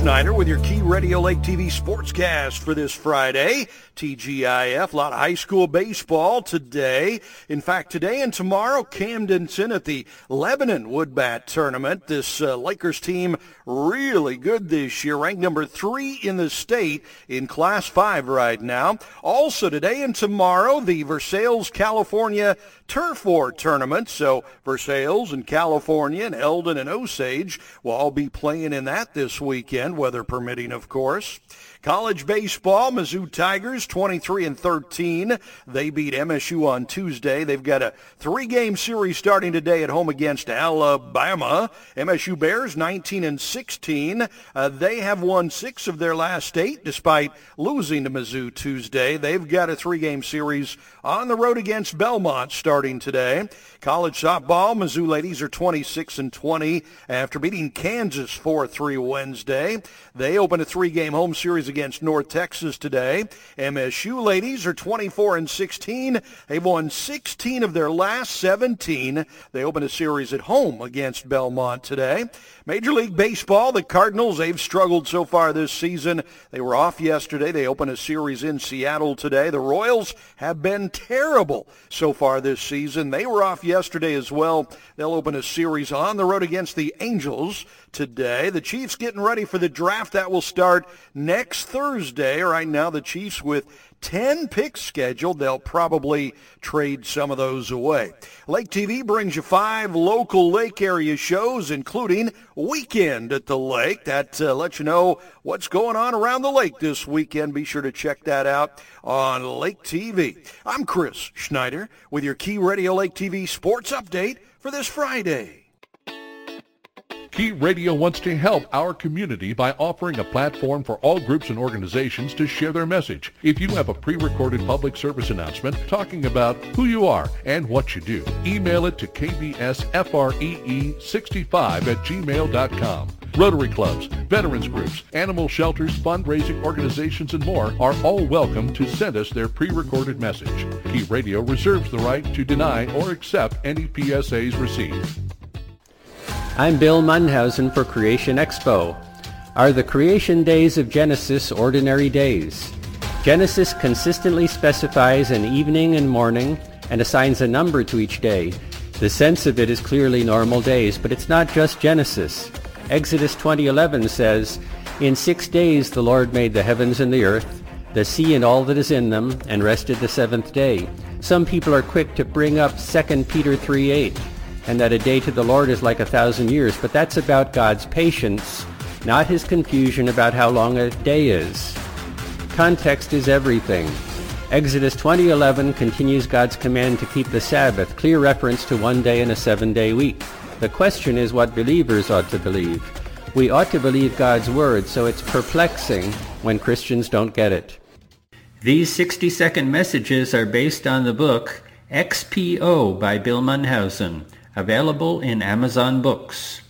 Schneider with your Key Radio Lake TV sportscast for this Friday. TGIF, a lot of high school baseball today. In fact, today and tomorrow, Camdenton at the Lebanon Woodbat Tournament. This uh, Lakers team really good this year, ranked number three in the state in Class 5 right now. Also today and tomorrow, the Versailles, California Turf War Tournament. So Versailles and California and Eldon and Osage will all be playing in that this weekend, weather permitting, of course. College baseball, Mizzou Tigers 23 and 13. They beat MSU on Tuesday. They've got a three-game series starting today at home against Alabama. MSU Bears 19 and 16. Uh, they have won six of their last eight despite losing to Mizzou Tuesday. They've got a three-game series on the road against Belmont starting today. College softball, Mizzou ladies are 26 and 20 after beating Kansas 4-3 Wednesday. They open a three-game home series against North Texas today. MSU ladies are 24 and 16. They've won 16 of their last 17. They open a series at home against Belmont today. Major League Baseball, the Cardinals, they've struggled so far this season. They were off yesterday. They open a series in Seattle today. The Royals have been terrible so far this season. They were off yesterday as well. They'll open a series on the road against the Angels today. The Chiefs getting ready for the draft that will start next Thursday. Right now, the Chiefs with 10 picks scheduled. They'll probably trade some of those away. Lake TV brings you five local lake area shows, including Weekend at the Lake. That uh, lets you know what's going on around the lake this weekend. Be sure to check that out on Lake TV. I'm Chris Schneider with your Key Radio Lake TV sports update for this Friday. Key Radio wants to help our community by offering a platform for all groups and organizations to share their message. If you have a pre-recorded public service announcement talking about who you are and what you do, email it to kbsfree65 at gmail.com. Rotary clubs, veterans groups, animal shelters, fundraising organizations, and more are all welcome to send us their pre-recorded message. Key Radio reserves the right to deny or accept any PSAs received. I'm Bill Munhausen for Creation Expo. Are the creation days of Genesis ordinary days? Genesis consistently specifies an evening and morning and assigns a number to each day. The sense of it is clearly normal days, but it's not just Genesis. Exodus 20:11 says, "In 6 days the Lord made the heavens and the earth, the sea and all that is in them, and rested the seventh day." Some people are quick to bring up 2 Peter 3:8 and that a day to the Lord is like a thousand years, but that's about God's patience, not his confusion about how long a day is. Context is everything. Exodus 20:11 continues God's command to keep the Sabbath, clear reference to one day in a seven-day week. The question is what believers ought to believe. We ought to believe God's word, so it's perplexing when Christians don't get it. These 60-second messages are based on the book XPO by Bill Munhausen. Available in Amazon Books.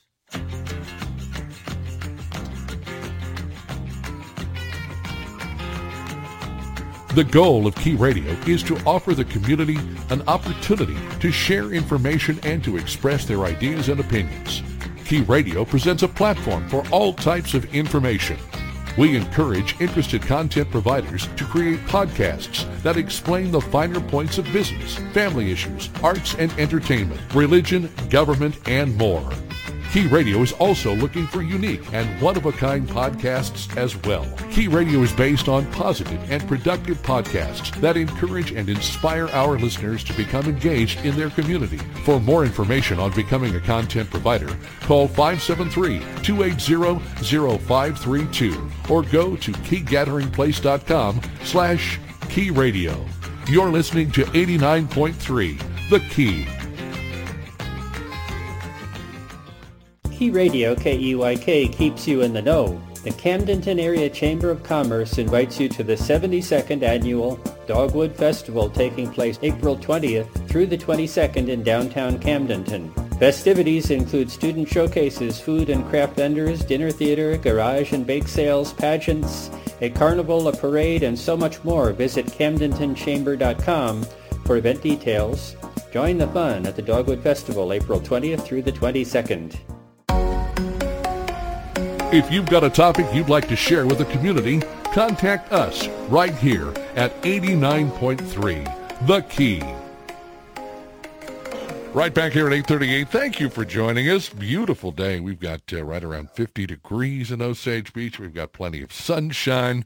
The goal of Key Radio is to offer the community an opportunity to share information and to express their ideas and opinions. Key Radio presents a platform for all types of information we encourage interested content providers to create podcasts that explain the finer points of business, family issues, arts and entertainment, religion, government, and more. Key Radio is also looking for unique and one-of-a-kind podcasts as well. Key Radio is based on positive and productive podcasts that encourage and inspire our listeners to become engaged in their community. For more information on becoming a content provider, call 573-280-0532 or go to keygatheringplace.com slash key radio. You're listening to 89.3 The Key. Key Radio, KEYK, keeps you in the know. The Camdenton Area Chamber of Commerce invites you to the 72nd Annual Dogwood Festival taking place April 20th through the 22nd in downtown Camdenton. Festivities include student showcases, food and craft vendors, dinner theater, garage and bake sales, pageants, a carnival, a parade, and so much more. Visit camdentonchamber.com for event details. Join the fun at the Dogwood Festival April 20th through the 22nd. If you've got a topic you'd like to share with the community, contact us right here at 89.3 The Key. Right back here at 838. Thank you for joining us. Beautiful day. We've got uh, right around 50 degrees in Osage Beach. We've got plenty of sunshine.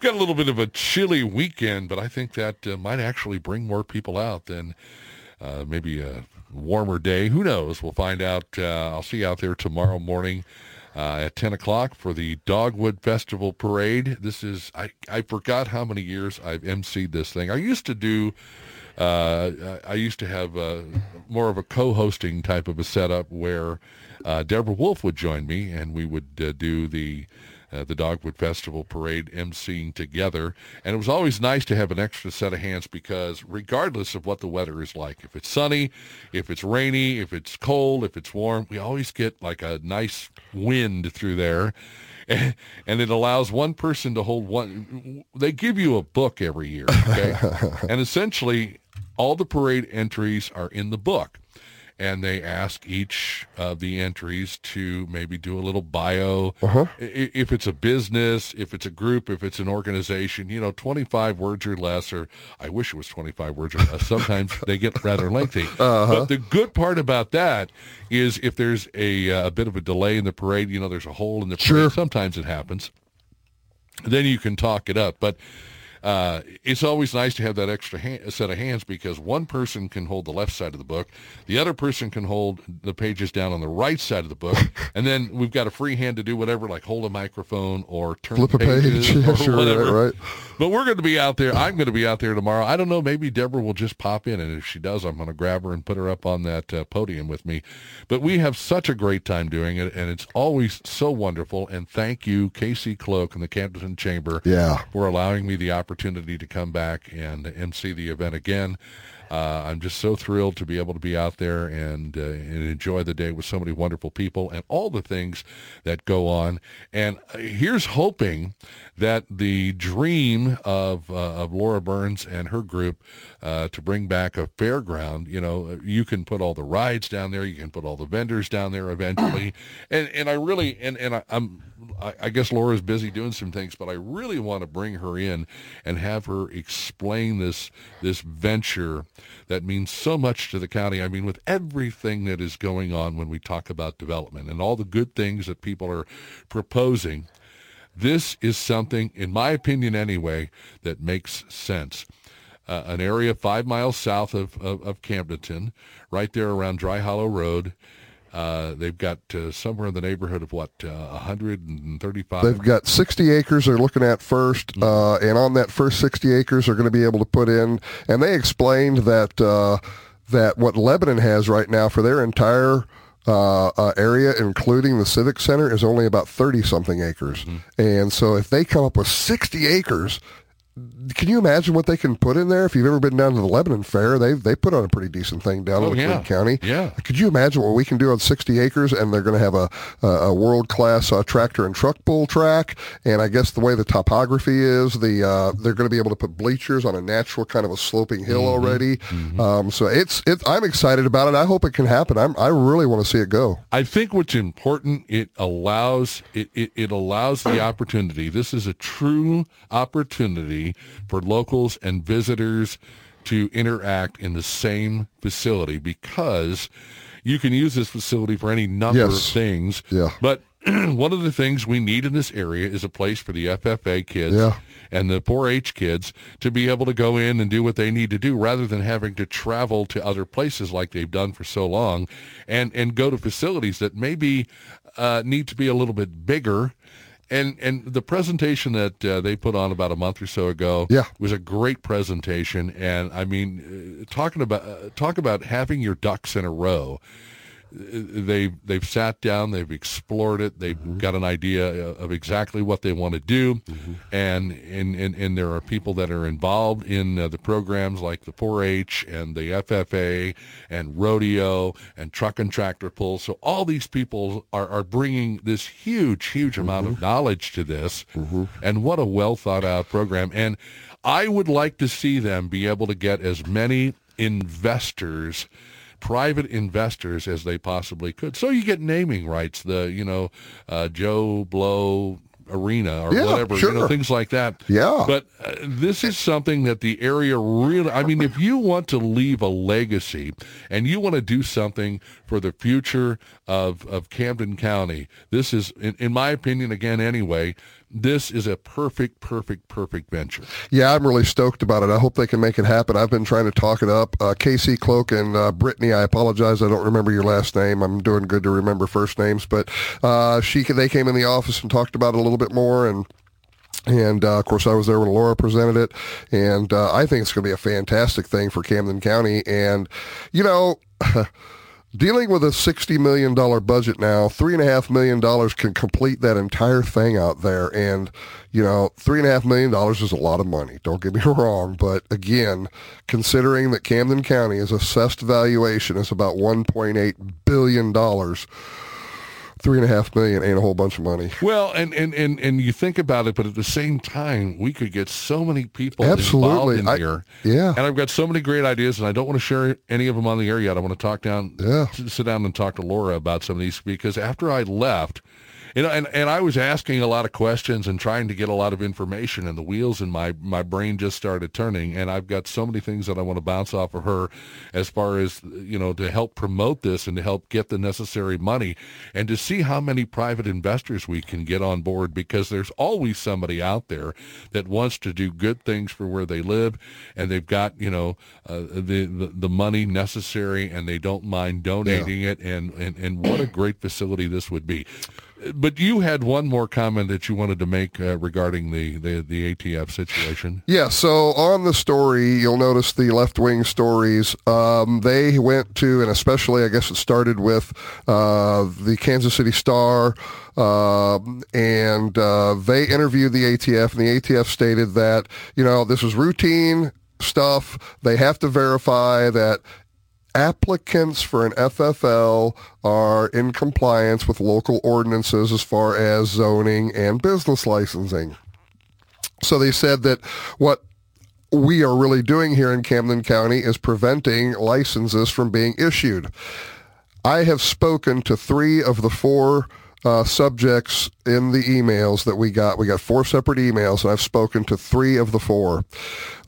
Got a little bit of a chilly weekend, but I think that uh, might actually bring more people out than uh, maybe a warmer day. Who knows? We'll find out. Uh, I'll see you out there tomorrow morning uh, at 10 o'clock for the Dogwood Festival Parade. This is, I, I forgot how many years I've emceed this thing. I used to do, uh, I used to have uh, more of a co-hosting type of a setup where uh, Deborah Wolf would join me and we would uh, do the uh, the Dogwood Festival Parade emceeing together. And it was always nice to have an extra set of hands because regardless of what the weather is like, if it's sunny, if it's rainy, if it's cold, if it's warm, we always get like a nice wind through there. And it allows one person to hold one. They give you a book every year, okay? and essentially, all the parade entries are in the book and they ask each of the entries to maybe do a little bio. Uh-huh. If it's a business, if it's a group, if it's an organization, you know, 25 words or less, or I wish it was 25 words or less. Sometimes they get rather lengthy. Uh-huh. But the good part about that is if there's a, uh, a bit of a delay in the parade, you know, there's a hole in the parade. Sure. Sometimes it happens. Then you can talk it up. But uh, it's always nice to have that extra hand, set of hands because one person can hold the left side of the book, the other person can hold the pages down on the right side of the book, and then we've got a free hand to do whatever, like hold a microphone or turn Flip a page. Yeah, or sure, whatever. right, right. But we're going to be out there. I'm going to be out there tomorrow. I don't know. Maybe Deborah will just pop in, and if she does, I'm going to grab her and put her up on that uh, podium with me. But we have such a great time doing it, and it's always so wonderful. And thank you, Casey Cloak and the Camden Chamber, Yeah. for allowing me the opportunity to come back and MC the event again. Uh, I'm just so thrilled to be able to be out there and, uh, and enjoy the day with so many wonderful people and all the things that go on. And uh, here's hoping that the dream of uh, of Laura Burns and her group uh, to bring back a fairground. You know, you can put all the rides down there, you can put all the vendors down there eventually, and and I really and and I, I'm I, I guess Laura's busy doing some things, but I really want to bring her in and have her explain this this venture that means so much to the county. I mean, with everything that is going on when we talk about development and all the good things that people are proposing, this is something, in my opinion anyway, that makes sense. Uh, an area five miles south of, of, of right there around Dry Hollow Road. Uh, they've got uh, somewhere in the neighborhood of what, uh, 135? They've got 60 acres they're looking at first, Mm-hmm. uh, and on that first 60 acres, they're going to be able to put in. And they explained that uh, that what Lebanon has right now for their entire uh, uh, area, including the civic center, is only about 30 something acres. Mm-hmm. And so, if they come up with 60 acres. Can you imagine what they can put in there? If you've ever been down to the Lebanon Fair, they they put on a pretty decent thing down Oh, in yeah. County. Yeah. Could you imagine what we can do on 60 acres? And they're going to have a, a, a world-class uh, tractor and truck pull track. And I guess the way the topography is, the uh, they're going to be able to put bleachers on a natural kind of a sloping hill Mm-hmm. already. Um, so it's it, I'm excited about it. I hope it can happen. I'm, I really want to see it go. I think what's important, it allows it, it, it allows the opportunity. This is a true opportunity for locals and visitors to interact in the same facility because you can use this facility for any number of things. Yeah. But one of the things we need in this area is a place for the FFA kids Yeah. and the 4-H kids to be able to go in and do what they need to do rather than having to travel to other places like they've done for so long and, and go to facilities that maybe uh, need to be a little bit bigger. And and the presentation that uh, they put on about a month or so ago Yeah. was a great presentation. And I mean, uh, talking about uh, talk about having your ducks in a row they've they've sat down, they've explored it, they've mm-hmm. got an idea of exactly what they want to do, mm-hmm. and, and and and there are people that are involved in uh, the programs like the 4-H and the FFA and rodeo and truck and tractor pull. So all these people are are bringing this huge huge amount of mm-hmm. knowledge to this, and what a well thought out program. And I would like to see them be able to get as many investors private investors as they possibly could. So you get naming rights, the you know uh, Joe Blow Arena or Yeah, whatever, you know things like that. Yeah. But uh, this is something that the area really. I mean, if you want to leave a legacy and you want to do something for the future of of Camden County, this is, in, in my opinion, again anyway. This is a perfect, perfect, perfect venture. Yeah, I'm really stoked about it. I hope they can make it happen. I've been trying to talk it up. Uh, Casey Cloak and uh, Brittany, I apologize. I don't remember your last name. I'm doing good to remember first names, but uh, she they came in the office and talked about it a little bit more and. And uh, of course, I was there when Laura presented it, and uh, I think it's going to be a fantastic thing for Camden County. And you know, Dealing with a $60 million budget now, $3.5 million can complete that entire thing out there. And, you know, $3.5 million is a lot of money. Don't get me wrong. But again, considering that Camden County County's assessed valuation is about $1.8 billion, three and a half million ain't a whole bunch of money. Well, and, and, and, and you think about it, but at the same time, we could get so many people Absolutely. involved in I, here. Yeah. And I've got so many great ideas, and I don't want to share any of them on the air yet. I want to talk down, yeah. sit down and talk to Laura about some of these because after I left, you know, and, and I was asking a lot of questions and trying to get a lot of information, and the wheels in my, my brain just started turning. And I've got so many things that I want to bounce off of her as far as, you know, to help promote this and to help get the necessary money and to see how many private investors we can get on board because there's always somebody out there that wants to do good things for where they live and they've got, you know, uh, the, the, the money necessary and they don't mind donating yeah. it. And, and, and what a great facility this would be but you had one more comment that you wanted to make uh, regarding the, the, the ATF situation. Yeah. So on the story, you'll notice the left wing stories. Um, they went to, and especially, I guess it started with uh, the Kansas City Star, uh, and uh, they interviewed the ATF, and the ATF stated that you know this was routine stuff. They have to verify that applicants for an FFL are in compliance with local ordinances as far as zoning and business licensing. So they said that what we are really doing here in Camden County is preventing licenses from being issued. I have spoken to three of the four uh, subjects in the emails that we got. We got four separate emails, and I've spoken to three of the four.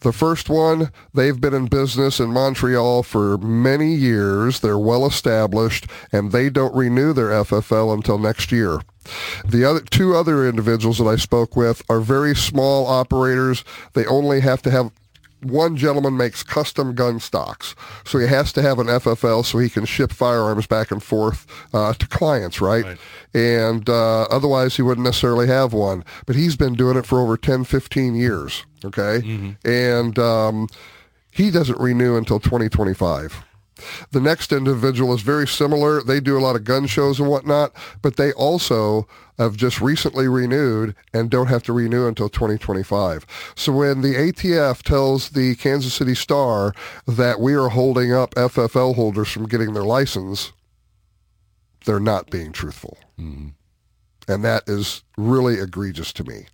The first one, they've been in business in Montreal for many years. They're well established, and they don't renew their FFL until next year. The other two other individuals that I spoke with are very small operators. They only have to have one gentleman makes custom gun stocks, so he has to have an FFL so he can ship firearms back and forth uh, to clients, right? right. And uh, otherwise, he wouldn't necessarily have one. But he's been doing it for over 10, 15 years, okay? Mm-hmm. And um, he doesn't renew until 2025. The next individual is very similar. They do a lot of gun shows and whatnot, but they also have just recently renewed and don't have to renew until 2025. So when the ATF tells the Kansas City Star that we are holding up FFL holders from getting their license, they're not being truthful. Mm-hmm. And that is really egregious to me.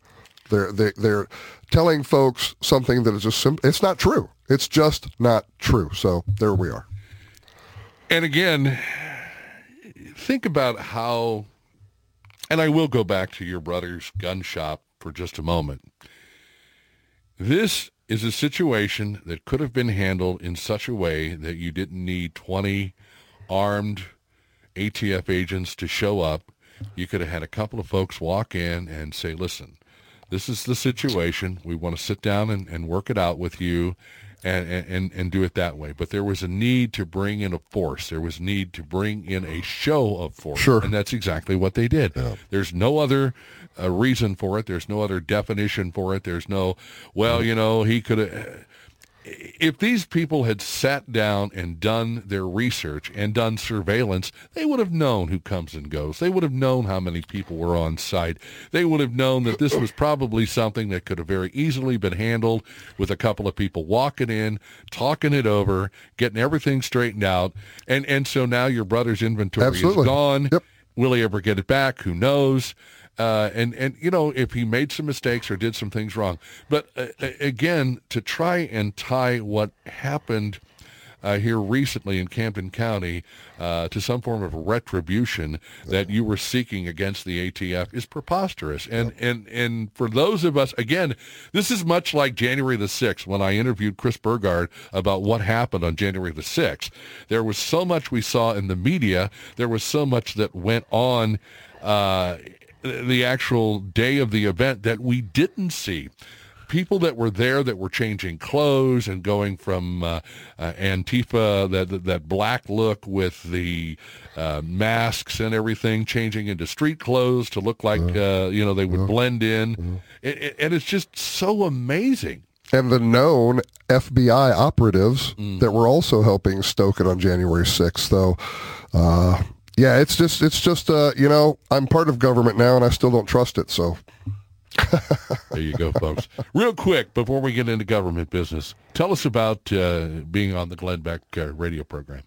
They're, they, they're telling folks something that is just simple. It's not true. It's just not true. So there we are. And again, think about how, and I will go back to your brother's gun shop for just a moment. This is a situation that could have been handled in such a way that you didn't need 20 armed ATF agents to show up. You could have had a couple of folks walk in and say, listen, this is the situation. We want to sit down and, and work it out with you and, and, and do it that way. But there was a need to bring in a force. There was need to bring in a show of force. Sure. And that's exactly what they did. Yeah. There's no other uh, reason for it. There's no other definition for it. There's no, well, you know, he could have if these people had sat down and done their research and done surveillance, they would have known who comes and goes. They would have known how many people were on site. They would have known that this was probably something that could have very easily been handled with a couple of people walking in, talking it over, getting everything straightened out. And and so now your brother's inventory Absolutely. is gone. Yep. Will he ever get it back? Who knows? Uh, and and you know if he made some mistakes or did some things wrong, but uh, again to try and tie what happened uh, here recently in Camden County uh, to some form of retribution that you were seeking against the ATF is preposterous. And and and for those of us, again, this is much like January the sixth when I interviewed Chris Burgard about what happened on January the sixth. There was so much we saw in the media. There was so much that went on. Uh, the actual day of the event that we didn't see people that were there that were changing clothes and going from uh, uh, Antifa, that that black look with the uh, masks and everything, changing into street clothes to look like uh, you know they would blend in, it, it, and it's just so amazing. And the known FBI operatives mm. that were also helping stoke it on January 6th, though. Yeah, it's just, it's just, uh, you know, I'm part of government now, and I still don't trust it. So there you go, folks. Real quick, before we get into government business, tell us about uh, being on the Glenn Beck uh, radio program.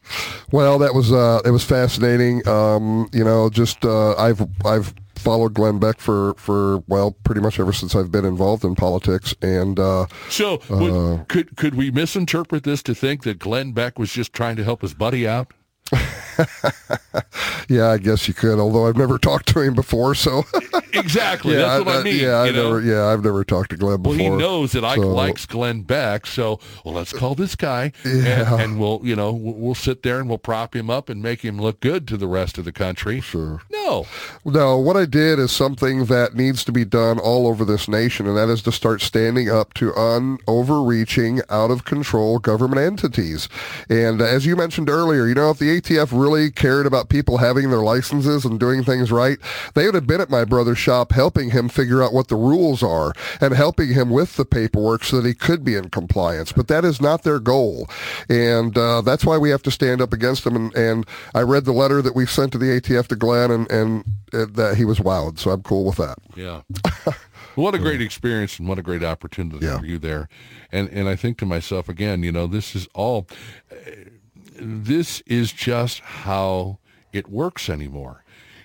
Well, that was uh, it was fascinating. Um, you know, just uh, I've I've followed Glenn Beck for for well, pretty much ever since I've been involved in politics. And uh, so, would, uh, could could we misinterpret this to think that Glenn Beck was just trying to help his buddy out? yeah, I guess you could. Although I've never talked to him before, so exactly yeah, that's what I, I mean. Yeah, I've never. Yeah, I've never talked to Glenn before. Well, he knows that Ike so. likes Glenn Beck, so well, let's call this guy, yeah. and, and, we'll, you know, we'll sit there and we'll prop him up and make him look good to the rest of the country. Sure. No, no. What I did is something that needs to be done all over this nation, and that is to start standing up to un overreaching, out of control government entities. And uh, as you mentioned earlier, you know, if the ATF really cared about people having their licenses and doing things right, they would have been at my brother's shop helping him figure out what the rules are and helping him with the paperwork so that he could be in compliance. But that is not their goal. And uh, that's why we have to stand up against them. And, and I read the letter that we sent to the ATF to Glenn, and, and uh, that he was wowed. So I'm cool with that. Yeah. what a great experience and what a great opportunity yeah. for you there. And and I think to myself again, you know, this is all this is just how it works anymore.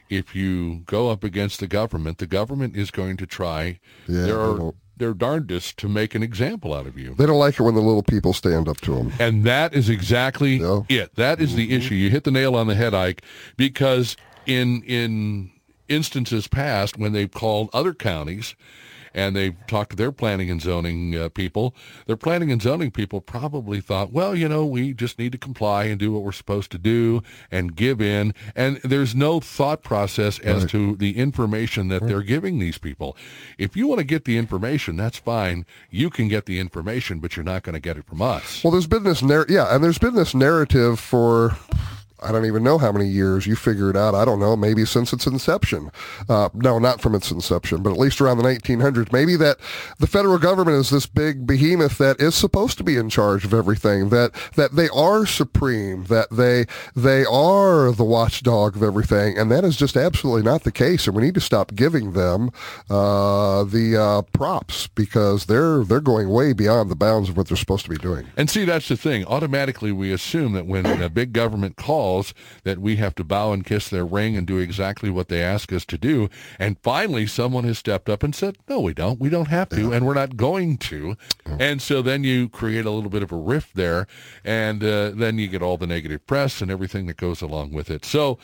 If you go up against the government, the government is going to try yeah, their their darndest to make an example out of you. They don't like it when the little people stand up to them. And that is exactly yeah. it. That is the mm-hmm. issue. You hit the nail on the head, Ike, because in in instances past when they've called other counties and they talked to their planning and zoning uh, people. Their planning and zoning people probably thought, well, you know, we just need to comply and do what we're supposed to do and give in. And there's no thought process as right. to the information that right. they're giving these people. If you want to get the information, that's fine. You can get the information, but you're not going to get it from us. Well, there's been this narr- yeah, and there's been this narrative for I don't even know how many years. You figure it out. I don't know. Maybe since its inception. Uh, no, not from its inception, but at least around the 1900s. Maybe that the federal government is this big behemoth that is supposed to be in charge of everything. That that they are supreme. That they they are the watchdog of everything, and that is just absolutely not the case. And we need to stop giving them uh, the uh, props because they're they're going way beyond the bounds of what they're supposed to be doing. And see, that's the thing. Automatically, we assume that when a big government calls that we have to bow and kiss their ring and do exactly what they ask us to do. And finally, someone has stepped up and said, no, we don't. We don't have to, yeah. and we're not going to. Oh. And so then you create a little bit of a rift there, and uh, then you get all the negative press and everything that goes along with it. So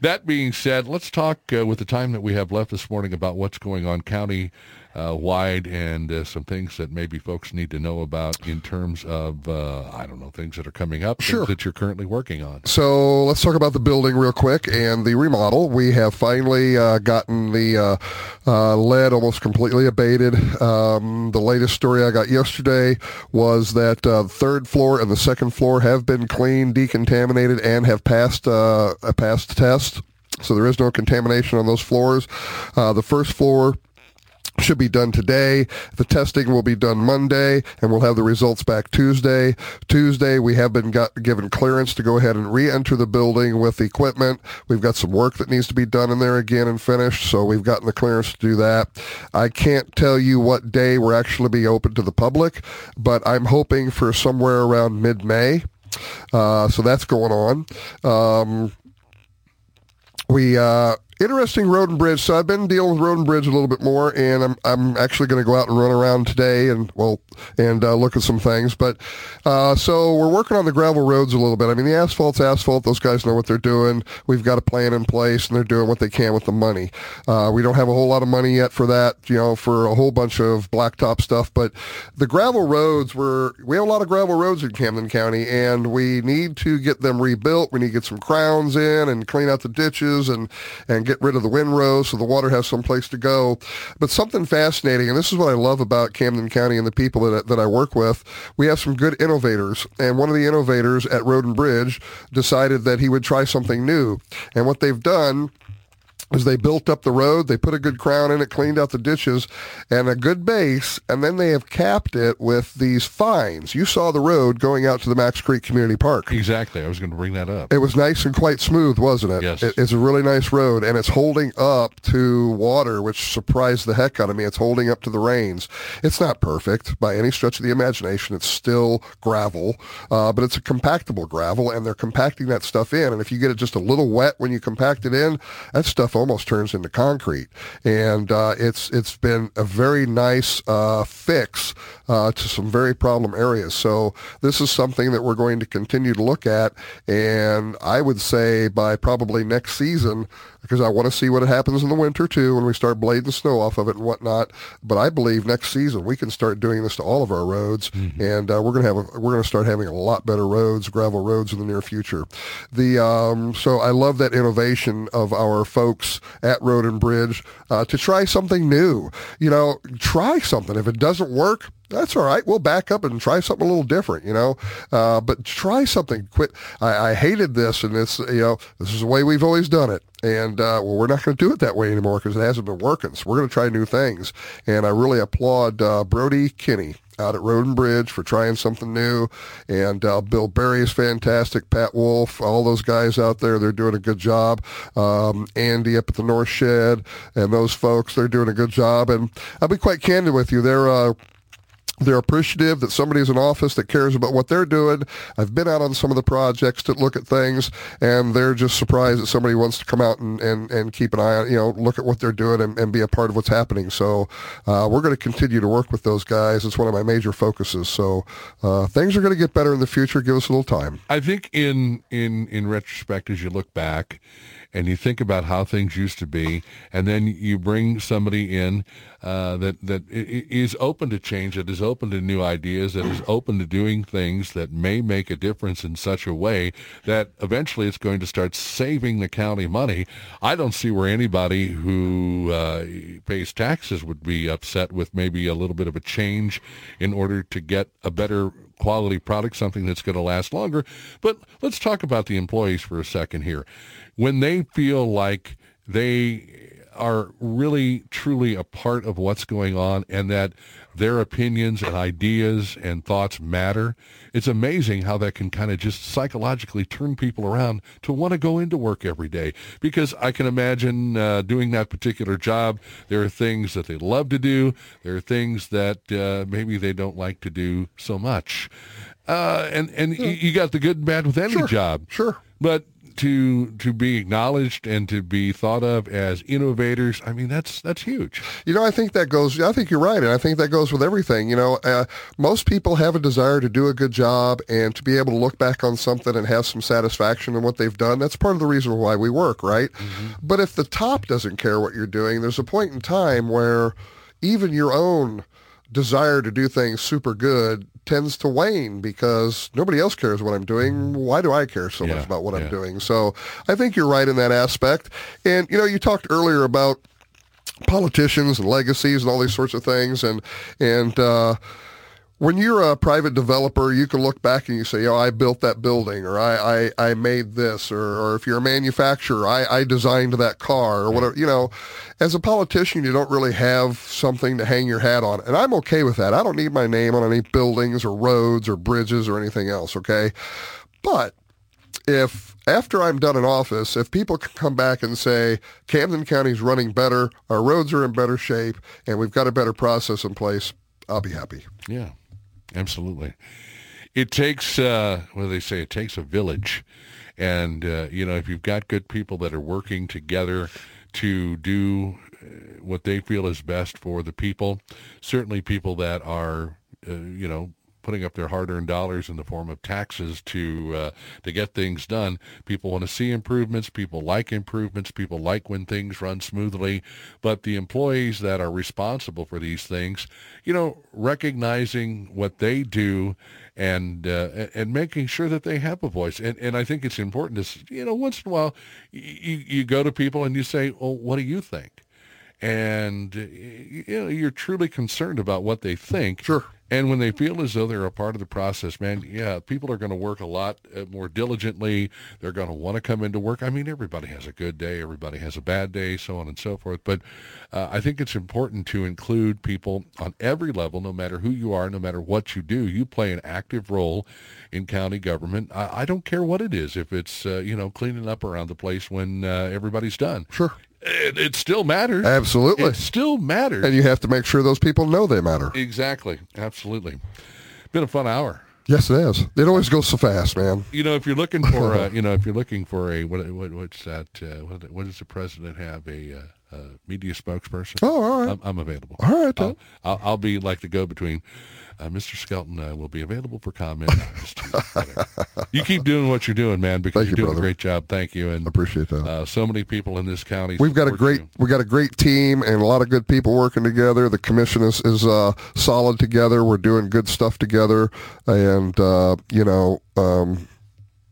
that being said, let's talk uh, with the time that we have left this morning about what's going on county uh, wide and uh, some things that maybe folks need to know about in terms of, uh, I don't know, things that are coming up, sure. that you're currently working on. So let's talk about the building real quick and the remodel. We have finally uh, gotten the uh, uh, lead almost completely abated. Um, the latest story I got yesterday was that the third floor and the second floor have been cleaned, decontaminated, and have passed a passed test. So there is no contamination on those floors. the first floor should be done today. The testing will be done Monday, and we'll have the results back Tuesday. Tuesday, we have been got, given clearance to go ahead and re-enter the building with equipment. We've got some work that needs to be done in there again and finished, so we've gotten the clearance to do that. I can't tell you what day we're actually be open to the public, but I'm hoping for somewhere around mid-May. Uh, so that's going on. Um, we uh, interesting road and bridge. So I've been dealing with road and bridge a little bit more, and I'm I'm actually going to go out and run around today and well and uh, look at some things. But uh, so we're working on the gravel roads a little bit. I mean, the asphalt's asphalt. Those guys know what they're doing. We've got a plan in place, and they're doing what they can with the money. Uh, we don't have a whole lot of money yet for that, you know, for a whole bunch of blacktop stuff. But the gravel roads, we're we have a lot of gravel roads in Camden County, and we need to get them rebuilt. We need to get some crowns in and clean out the ditches and and get rid of the windrows so the water has some place to go. But something fascinating, and this is what I love about Camden County and the people that, that I work with, we have some good innovators. And one of the innovators at Road and Bridge decided that he would try something new. And what they've done is they built up the road, they put a good crown in it, cleaned out the ditches, and a good base, and then they have capped it with these fines. You saw the road going out to the Macks Creek Community Park. Exactly. I was going to bring that up. It was nice and quite smooth, wasn't it? Yes. It, it's a really nice road, and it's holding up to water, which surprised the heck out of me. It's holding up to the rains. It's not perfect by any stretch of the imagination. It's still gravel, uh, but it's a compactable gravel, and they're compacting that stuff in. And if you get it just a little wet when you compact it in, that stuff almost turns into concrete. And uh, it's it's been a very nice uh, fix uh, to some very problem areas. So this is something that we're going to continue to look at. And I would say by probably next season, because I want to see what happens in the winter too when we start blading the snow off of it and whatnot. But I believe next season we can start doing this to all of our roads, mm-hmm. and uh, we're gonna have a, we're gonna start having a lot better roads, gravel roads in the near future. The um, so I love that innovation of our folks at Road and Bridge uh, to try something new. You know, try something. If it doesn't work, that's all right. We'll back up and try something a little different, you know. Uh, but try something. Quit. I, I, hated this, and this, you know, this is the way we've always done it. And uh, well, we're not going to do it that way anymore because it hasn't been working. So we're going to try new things. And I really applaud uh, Brody Kinney out at Road and Bridge for trying something new. And uh, Bill Berry is fantastic. Pat Wolf, all those guys out there, they're doing a good job. Um, Andy up at the North Shed and those folks, they're doing a good job. And I'll be quite candid with you. They're uh, they're appreciative that somebody's in office that cares about what they're doing. I've been out on some of the projects to look at things, and they're just surprised that somebody wants to come out and, and, and keep an eye on, you know, look at what they're doing and, and be a part of what's happening. So uh, we're going to continue to work with those guys. It's one of my major focuses. So uh, things are going to get better in the future. Give us a little time. I think in, in, in retrospect, as you look back, and you think about how things used to be, and then you bring somebody in uh, that that is open to change, that is open to new ideas, that is open to doing things that may make a difference in such a way that eventually it's going to start saving the county money. I don't see where anybody who uh, pays taxes would be upset with maybe a little bit of a change in order to get a better quality product, something that's going to last longer. But let's talk about the employees for a second here when they feel like they are really truly a part of what's going on and that their opinions and ideas and thoughts matter, it's amazing how that can kind of just psychologically turn people around to want to go into work every day. Because I can imagine uh, doing that particular job, there are things that they love to do, there are things that uh, maybe they don't like to do so much. Uh, and and yeah. you got the good and bad with any sure. job. Sure. But to to be acknowledged and to be thought of as innovators i mean that's that's huge. You know i think that goes i think you're right and i think that goes with everything you know uh, most people have a desire to do a good job and to be able to look back on something and have some satisfaction in what they've done. That's part of the reason why we work right? Mm-hmm. but if the top doesn't care what you're doing there's a point in time where even your own desire to do things super good tends to wane because nobody else cares what I'm doing. Why do I care so yeah, much about what yeah. I'm doing? So I think you're right in that aspect. And, you know, you talked earlier about politicians and legacies and all these sorts of things. And, and, uh, when you're a private developer, you can look back and you say, oh, I built that building or I, I, I made this or, or if you're a manufacturer, I, I designed that car or whatever. You know, as a politician, you don't really have something to hang your hat on. And I'm okay with that. I don't need my name on any buildings or roads or bridges or anything else, okay? But if after I'm done in office, if people can come back and say Camden County's running better, our roads are in better shape, and we've got a better process in place, I'll be happy. Yeah. Absolutely. It takes, uh, what do they say? It takes a village. And, uh, you know, if you've got good people that are working together to do uh, what they feel is best for the people, certainly people that are, uh, you know, putting up their hard-earned dollars in the form of taxes to uh, to get things done. People want to see improvements. People like improvements. People like when things run smoothly. But the employees that are responsible for these things, you know, recognizing what they do and uh, and making sure that they have a voice. And and I think it's important to you know once in a while you you go to people and you say, "Well, what do you think?" And you know you're truly concerned about what they think. Sure. And when they feel as though they're a part of the process, man, yeah, people are going to work a lot uh, more diligently. They're going to want to come into work. I mean, everybody has a good day, everybody has a bad day, so on and so forth. But uh, I think it's important to include people on every level, no matter who you are, no matter what you do. You play an active role in county government. I, I don't care what it is, if it's uh, you know cleaning up around the place when uh, everybody's done. Sure. It, it, still matters. Absolutely. It still matters. And you have to make sure those people know they matter. Exactly. Absolutely. Been a fun hour. Yes, it is. It always goes so fast, man. You know, if you're looking for, uh, you know, if you're looking for a what, what what's that? Uh, what, what does the president have? A uh, media spokesperson? Oh, all right. I'm, I'm available. All right. I'll, I'll, I'll, be like the go-between. Uh, Mr. Skelton uh, will be available for comment. you keep doing what you're doing, man, because Thank you're you, doing brother. a great job. Thank you, and I appreciate that. uh, so many people in this county. We've got a great you. we got a great team and a lot of good people working together. The commission is is uh, solid together. We're doing good stuff together, and uh, you know. Um,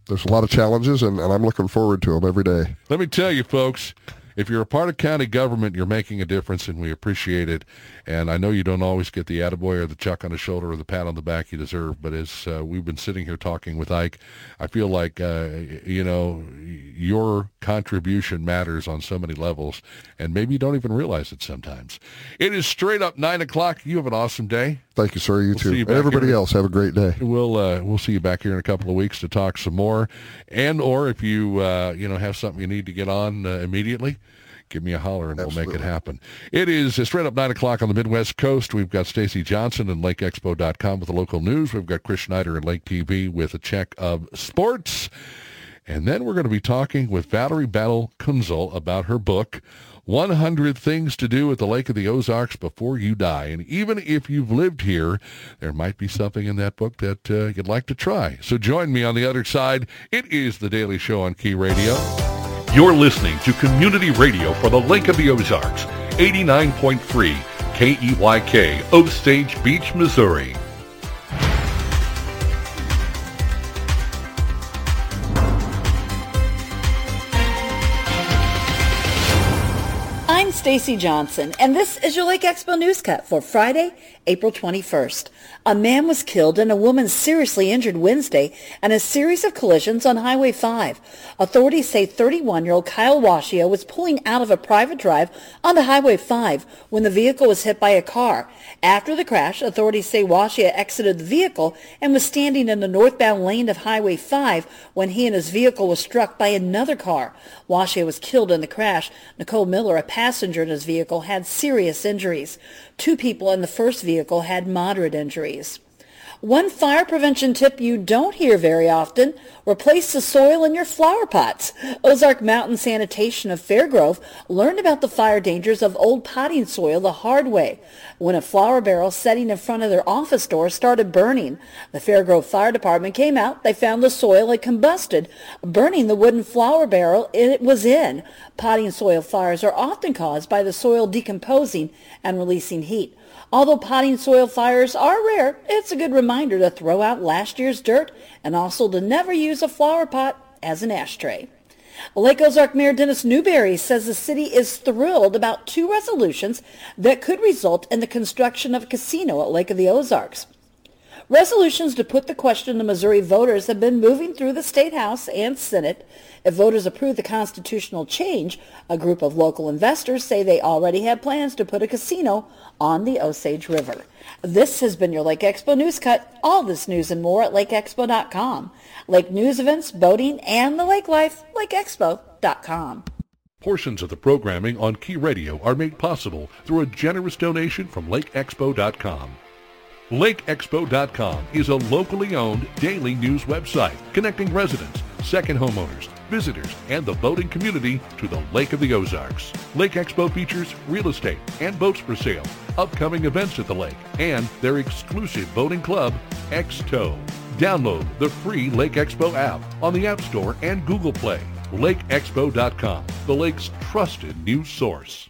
there's a lot of challenges, and, and I'm looking forward to them every day. Let me tell you, folks, if you're a part of county government, you're making a difference, and we appreciate it. And I know you don't always get the attaboy or the chuck on the shoulder or the pat on the back you deserve, but as uh, we've been sitting here talking with Ike, I feel like, uh, you know, your contribution matters on so many levels, and maybe you don't even realize it sometimes. It is straight up 9 o'clock. You have an awesome day. Thank you, sir. You We'll too. you everybody here. else, have a great day. We'll uh, we'll see you back here in a couple of weeks to talk some more, and or if you uh, you know have something you need to get on uh, immediately, give me a holler and we'll make it happen. It is straight up nine o'clock on the Midwest Coast. We've got Stacy Johnson and LakeExpo.com with the local news. We've got Chris Schneider and Lake TV with a check of sports, and then we're going to be talking with Valerie Battle Kienzle about her book. 100 Things to Do at the Lake of the Ozarks Before You Die. And even if you've lived here, there might be something in that book that uh, you'd like to try. So join me on the other side. It is The Daily Show on Key Radio. You're listening to Community Radio for the Lake of the Ozarks, 89.3 KEYK, Osage Beach, Missouri. Stacy Johnson, and this is your Lake Expo News Cut for Friday, April 21st. A man was killed and a woman seriously injured Wednesday in a series of collisions on Highway 5. Authorities say 31-year-old Kyle Washia was pulling out of a private drive onto Highway 5 when the vehicle was hit by a car. After the crash, authorities say Washia exited the vehicle and was standing in the northbound lane of Highway 5 when he and his vehicle was struck by another car. Washia was killed in the crash. Nicole Miller, a passenger in his vehicle, had serious injuries. Two people in the first vehicle had moderate injuries. One fire prevention tip you don't hear very often, replace the soil in your flower pots. Ozark Mountain Sanitation of Fairgrove learned about the fire dangers of old potting soil the hard way when a flower barrel setting in front of their office door started burning. The Fairgrove Fire Department came out. They found the soil had combusted, burning the wooden flower barrel it was in. Potting soil fires are often caused by the soil decomposing and releasing heat. Although potting soil fires are rare, it's a good reminder to throw out last year's dirt and also to never use a flower pot as an ashtray. Lake Ozark Mayor Dennis Newberry says the city is thrilled about two resolutions that could result in the construction of a casino at Lake of the Ozarks. Resolutions to put the question to Missouri voters have been moving through the State House and Senate. If voters approve the constitutional change, a group of local investors say they already have plans to put a casino on the Osage River. This has been your Lake Expo News Cut. All this news and more at lakeexpo.com. Lake news events, boating, and the lake life, lakeexpo.com. Portions of the programming on Key Radio are made possible through a generous donation from LakeExpo.com. LakeExpo.com is a locally owned daily news website connecting residents, second homeowners, visitors, and the boating community to the Lake of the Ozarks. Lake Expo features real estate and boats for sale, upcoming events at the lake, and their exclusive boating club, X-Tow. Download the free Lake Expo app on the App Store and Google Play. LakeExpo.com, the lake's trusted news source.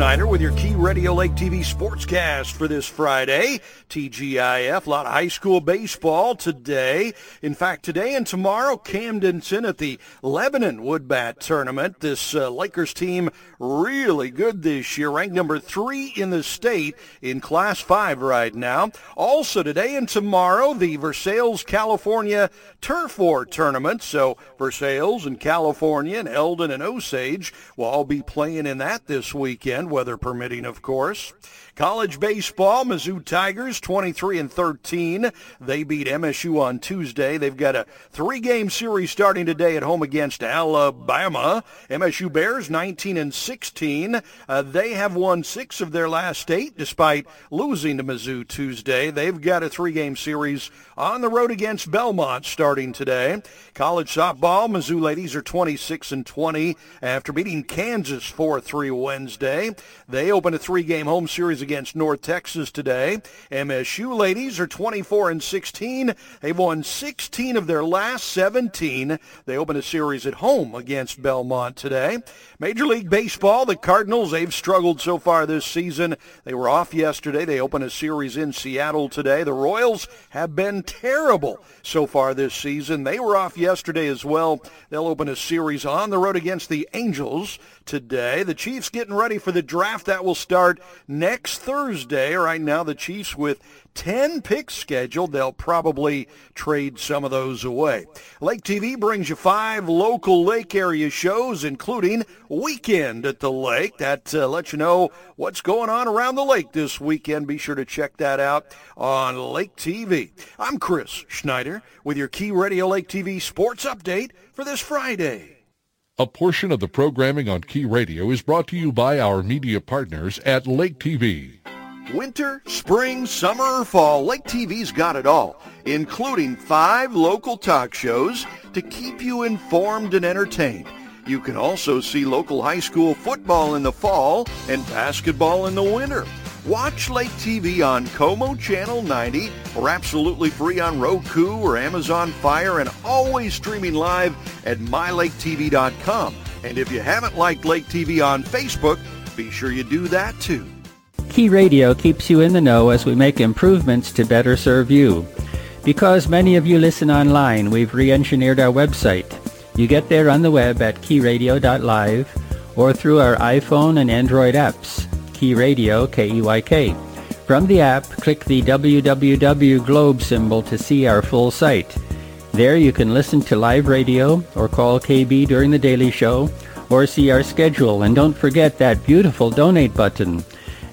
With your Key Radio Lake TV sportscast for this Friday. TGIF, a lot of high school baseball today. In fact, today and tomorrow, Camdenton at the Lebanon Woodbat Tournament. This uh, Lakers team really good this year, ranked number three in the state in Class 5 right now. Also today and tomorrow, the Versailles, California Turf War Tournament. So Versailles and California and Eldon and Osage will all be playing in that this weekend weather permitting, of course. College baseball, Mizzou Tigers 23 and 13. They beat MSU on Tuesday. They've got a three-game series starting today at home against Alabama. MSU Bears 19 and 16. Uh, they have won six of their last eight despite losing to Mizzou Tuesday. They've got a three-game series on the road against Belmont starting today. College softball, Mizzou ladies are 26 and 20 after beating Kansas 4-3 Wednesday. They open a three-game home series against North Texas today. MSU ladies are 24 and 16. They've won 16 of their last 17. They open a series at home against Belmont today. Major League Baseball, the Cardinals, they've struggled so far this season. They were off yesterday. They open a series in Seattle today. The Royals have been terrible so far this season. They were off yesterday as well. They'll open a series on the road against the Angels today. The Chiefs getting ready for the draft that will start next Thursday. Right now, the Chiefs with 10 picks scheduled. They'll probably trade some of those away. Lake TV brings you five local lake area shows, including Weekend at the Lake. That uh, lets you know what's going on around the lake this weekend. Be sure to check that out on Lake TV. I'm Chris Schneider with your Key Radio Lake TV sports update for this Friday. A portion of the programming on Key Radio is brought to you by our media partners at Lake TV. Winter, spring, summer, or fall, Lake TV's got it all, including five local talk shows to keep you informed and entertained. You can also see local high school football in the fall and basketball in the winter. Watch Lake TV on Como Channel 90 or absolutely free on Roku or Amazon Fire and always streaming live at mylaketv.com. And if you haven't liked Lake TV on Facebook, be sure you do that too. Key Radio keeps you in the know as we make improvements to better serve you. Because many of you listen online, we've re-engineered our website. You get there on the web at keyradio.live or through our iPhone and Android apps. Key Radio, K-E-Y-K. From the app, click the www globe symbol to see our full site. There you can listen to live radio or call KB during the daily show or see our schedule. And don't forget that beautiful donate button.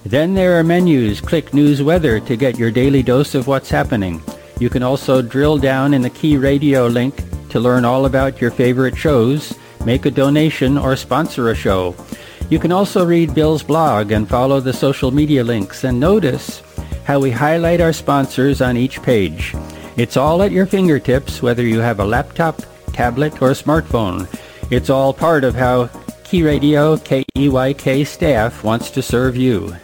Then there are menus. Click News Weather to get your daily dose of what's happening. You can also drill down in the Key Radio link to learn all about your favorite shows, make a donation, or sponsor a show. You can also read Bill's blog and follow the social media links and notice how we highlight our sponsors on each page. It's all at your fingertips whether you have a laptop, tablet, or smartphone. It's all part of how Key Radio KEYK staff wants to serve you.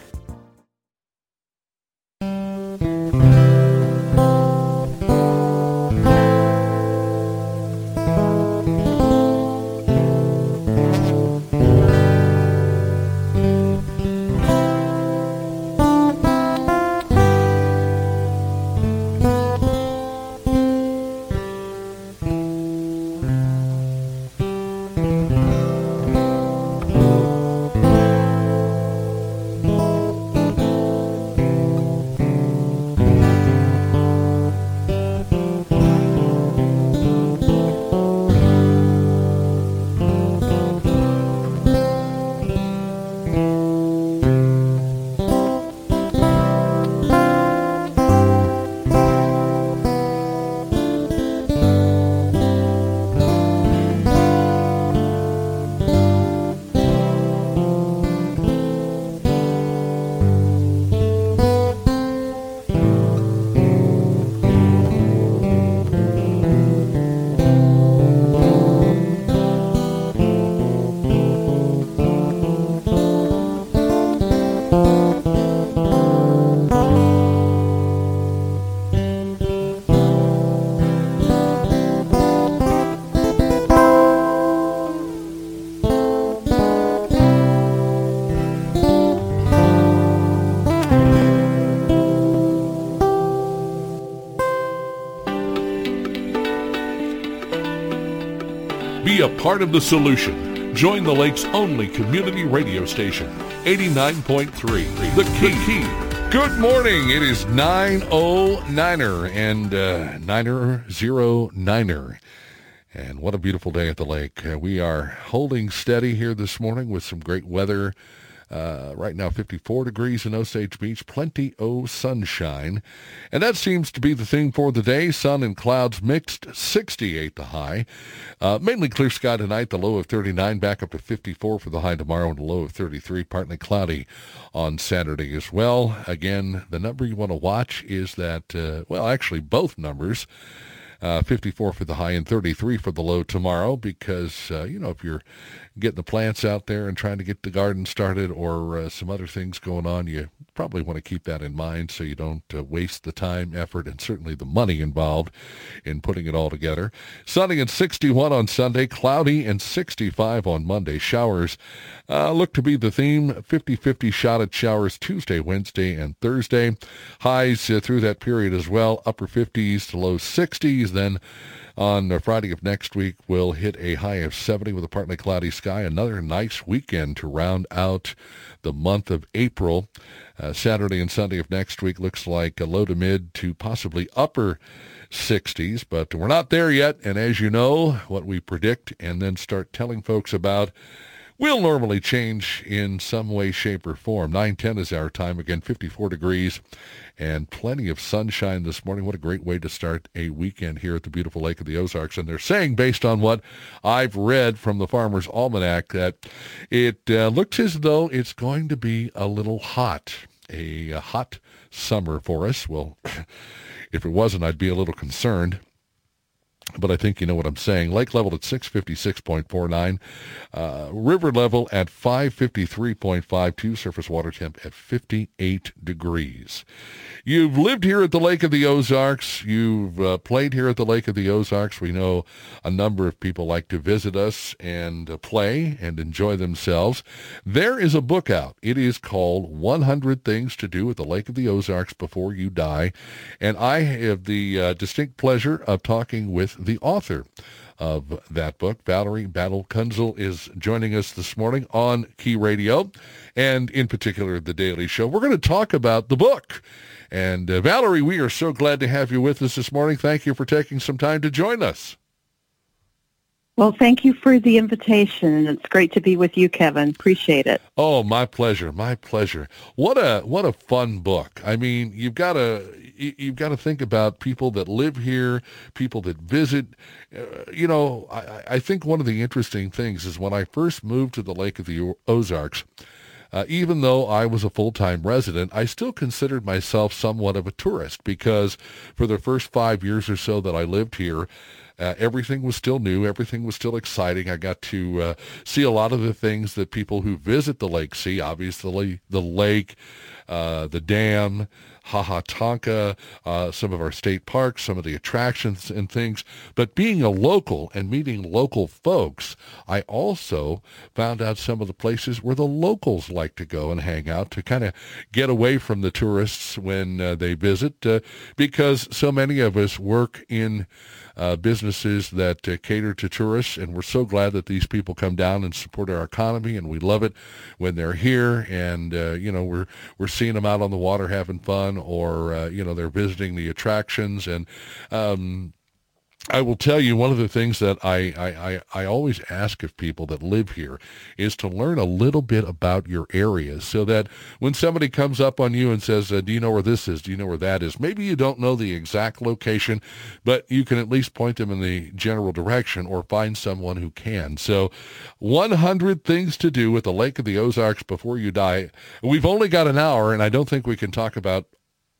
Part of the solution. Join the lake's only community radio station, 89.3, The Key. Good morning. It is 909er and uh, 909er. And what a beautiful day at the lake. Uh, we are holding steady here this morning with some great weather. Uh, right now, 54 degrees in Osage Beach, plenty of sunshine. And that seems to be the thing for the day. Sun and clouds mixed, 68 the high. Uh, mainly clear sky tonight, the low of 39, back up to 54 for the high tomorrow, and the low of 33, partly cloudy on Saturday as well. Again, the number you want to watch is that, uh, well, actually both numbers. Uh, 54 for the high and 33 for the low tomorrow because, uh, you know, if you're getting the plants out there and trying to get the garden started or uh, some other things going on, you probably want to keep that in mind so you don't uh, waste the time, effort, and certainly the money involved in putting it all together. Sunny and 61 on Sunday, cloudy and 65 on Monday. Showers uh, look to be the theme. 50-50 shot at showers Tuesday, Wednesday, and Thursday. Highs uh, through that period as well, upper 50s to low 60s. Then on Friday of next week, we'll hit a high of 70 with a partly cloudy sky. Another nice weekend to round out the month of April. Uh, Saturday and Sunday of next week looks like a low to mid to possibly upper 60s, but we're not there yet. And as you know, what we predict and then start telling folks about will normally change in some way, shape, or form. 910 is our time. Again, 54 degrees and plenty of sunshine this morning. What a great way to start a weekend here at the beautiful Lake of the Ozarks. And they're saying, based on what I've read from the Farmer's Almanac, that it uh, looks as though it's going to be a little hot, a, a hot summer for us. Well, if it wasn't, I'd be a little concerned but I think you know what I'm saying. Lake level at 656.49, uh, river level at 553.52, surface water temp at 58 degrees. You've lived here at the Lake of the Ozarks. You've uh, played here at the Lake of the Ozarks. We know a number of people like to visit us and uh, play and enjoy themselves. There is a book out. It is called 100 Things to Do at the Lake of the Ozarks Before You Die. And I have the uh, distinct pleasure of talking with the author of that book. Valerie Battle Kienzle is joining us this morning on Key Radio and in particular The Daily Show. We're going to talk about the book. And uh, Valerie, we are so glad to have you with us this morning. Thank you for taking some time to join us. Well, thank you for the invitation. It's great to be with you, Kevin. Appreciate it. Oh, my pleasure. My pleasure. What a what a fun book. I mean, you've got to you've got to think about people that live here, people that visit. Uh, you know, I, I think one of the interesting things is when I first moved to the Lake of the Ozarks. Uh, even though I was a full-time resident, I still considered myself somewhat of a tourist because for the first five years or so that I lived here, uh, everything was still new. Everything was still exciting. I got to uh, see a lot of the things that people who visit the lake see. Obviously, the lake, uh, the dam, Ha Ha Tonka, uh, some of our state parks, some of the attractions and things. But being a local and meeting local folks, I also found out some of the places where the locals like to go and hang out to kind of get away from the tourists when uh, they visit uh, because so many of us work in uh, businesses that uh, cater to tourists, and we're so glad that these people come down and support our economy, and we love it when they're here, and uh, you know we're we're seeing them out on the water having fun, or uh, you know they're visiting the attractions, and um, I will tell you one of the things that I, I, I, I, always ask of people that live here is to learn a little bit about your area so that when somebody comes up on you and says, uh, do you know where this is? Do you know where that is? Maybe you don't know the exact location, but you can at least point them in the general direction or find someone who can. So 100 things to do with the Lake of the Ozarks before you die. We've only got an hour and I don't think we can talk about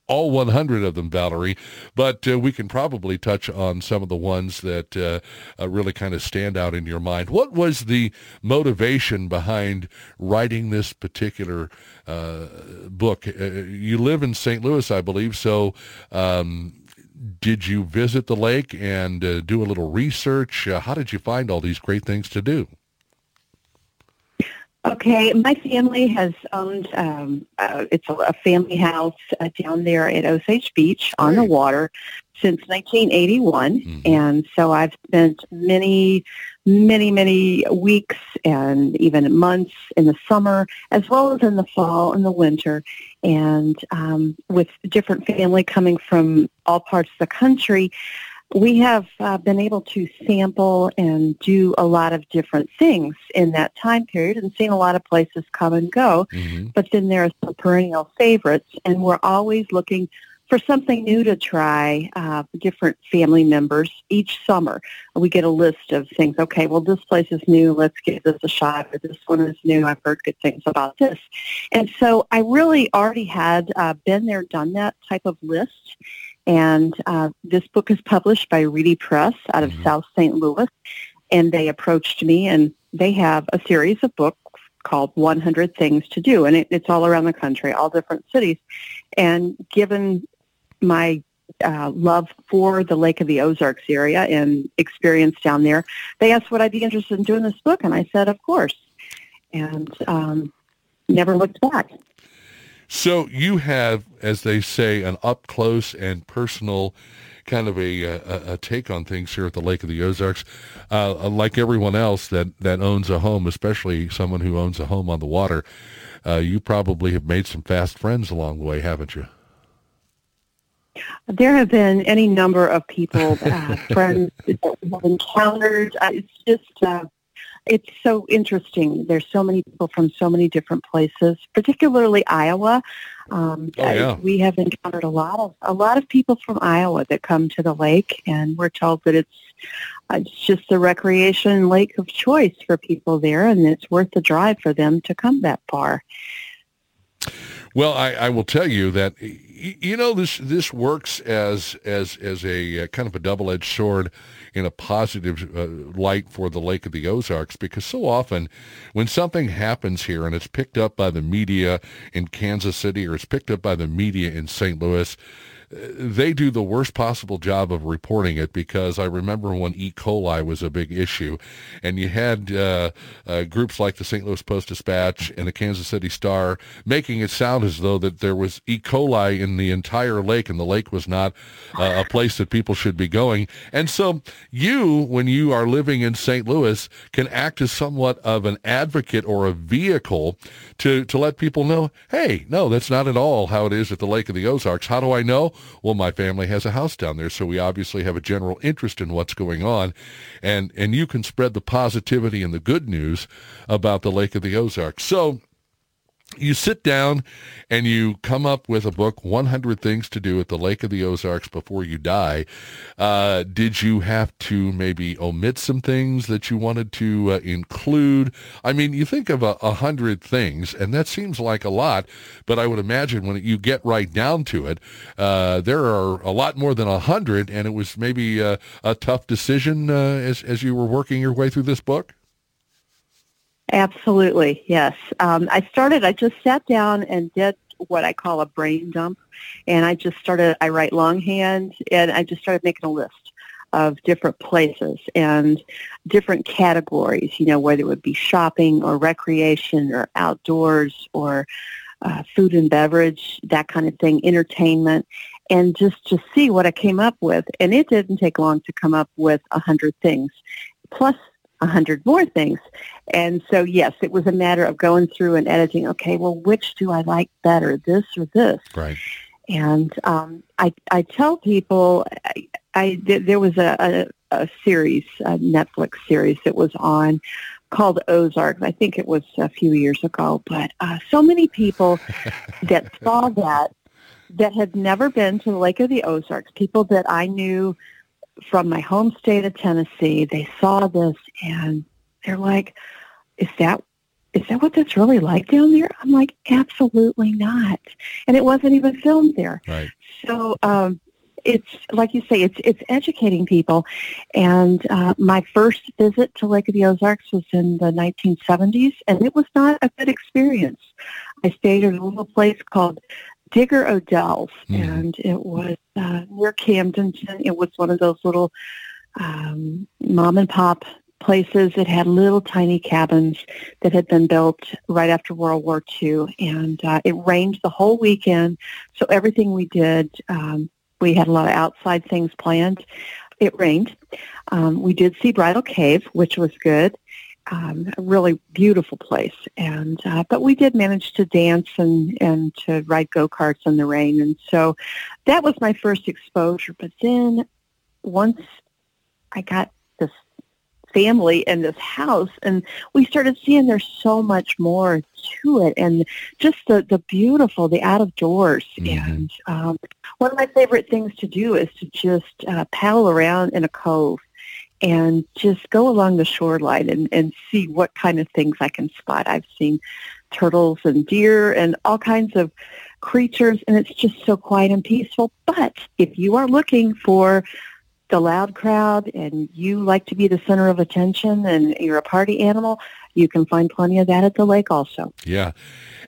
all 100 of them, Valerie, but uh, we can probably touch on some of the ones that uh, uh, really kind of stand out in your mind. What was the motivation behind writing this particular uh, book? Uh, you live in St. Louis, I believe, so um, did you visit the lake and uh, do a little research? how did you find all these great things to do? Okay, my family has owned, um, uh, it's a, a, family house uh, down there at Osage Beach on the water since 1981. Mm-hmm. And so I've spent many many, many weeks and even months in the summer, as well as in the fall and the winter. And um, with different family coming from all parts of the country, we have uh, been able to sample and do a lot of different things in that time period and seen a lot of places come and go. Mm-hmm. But then there are some perennial favorites, and we're always looking for something new to try uh, different family members each summer. We get a list of things. Okay, well, this place is new. Let's give this a shot. Or this one is new. I've heard good things about this. And so I really already had uh, been there, done that type of list. And uh, this book is published by Reedy Press out of mm-hmm. South St. Louis. And they approached me, and they have a series of books called 100 Things to Do. And it, it's all around the country, all different cities. And given my uh, love for the Lake of the Ozarks area and experience down there, they asked would I be interested in doing this book, and I said, of course, and um, never looked back. So you have, as they say, an up close and personal kind of a, a, a, take on things here at the Lake of the Ozarks. Uh, like everyone else that, that owns a home, especially someone who owns a home on the water, uh, you probably have made some fast friends along the way, haven't you? There have been any number of people, uh, friends that have encountered. Uh, it's just, uh, it's so interesting. There's so many people from so many different places, particularly Iowa. Um, oh, yeah. we have encountered a lot of a lot of people from Iowa that come to the lake, and we're told that it's uh, it's just a recreation lake of choice for people there, and it's worth the drive for them to come that far. Well, I, I will tell you that you know this this works as as as a uh, kind of a double-edged sword in a positive uh, light for the Lake of the Ozarks because so often when something happens here and it's picked up by the media in Kansas City or it's picked up by the media in St. Louis they do the worst possible job of reporting it because I remember when E. coli was a big issue, and you had uh, uh, groups like the St. Louis Post Dispatch and the Kansas City Star making it sound as though that there was E. coli in the entire lake, and the lake was not uh, a place that people should be going. And so you, when you are living in St. Louis, can act as somewhat of an advocate or a vehicle to to let people know, hey, no, that's not at all how it is at the Lake of the Ozarks. How do I know? Well, my family has a house down there, so we obviously have a general interest in what's going on. And, and you can spread the positivity and the good news about the Lake of the Ozarks. So you sit down and you come up with a book 100 things to do at the lake of the ozarks before you die. Uh, did you have to maybe omit some things that you wanted to uh, include? I mean you think of a, hundred things and that seems like a lot but i would imagine when you get right down to it uh, there are a lot more than a hundred and it was maybe a, a tough decision uh, as, as you were working your way through this book Absolutely, yes. Um, I started, I just sat down and did what I call a brain dump. And I just started, I write longhand and I just started making a list of different places and different categories, you know, whether it would be shopping or recreation or outdoors or uh, food and beverage, that kind of thing, entertainment, and just to see what I came up with. And it didn't take long to come up with a hundred things. Plus a hundred more things. And so, yes, it was a matter of going through and editing. Okay, well, which do I like better, this or this? Right. And um, I, I tell people, I, I there was a, a, a series, a Netflix series that was on called Ozarks. I think it was a few years ago, but uh, so many people that saw that that had never been to the Lake of the Ozarks, people that I knew from my home state of Tennessee, they saw this and they're like, is that is that what that's really like down there? I'm like, absolutely not. And it wasn't even filmed there. Right. So um, it's like you say, it's it's educating people. And uh, my first visit to Lake of the Ozarks was in the 1970s, and it was not a good experience. I stayed at a little place called Digger O'Dell's, mm. and it was uh, near Camdenton. It was one of those little um, mom and pop places that had little tiny cabins that had been built right after World War II, and uh, it rained the whole weekend. So everything we did, um, we had a lot of outside things planned. it rained. Um, we did see Bridal Cave, which was good. Um, a really beautiful place, and uh, but we did manage to dance and and to ride go karts in the rain, and so that was my first exposure. But then once I got this family and this house and we started seeing there's so much more to it and just the, the beautiful, the out of doors. Mm-hmm. And um, one of my favorite things to do is to just uh, paddle around in a cove and just go along the shoreline and, and see what kind of things I can spot. I've seen turtles and deer and all kinds of creatures and it's just so quiet and peaceful. But if you are looking for the loud crowd and you like to be the center of attention and you're a party animal, you can find plenty of that at the lake also. Yeah.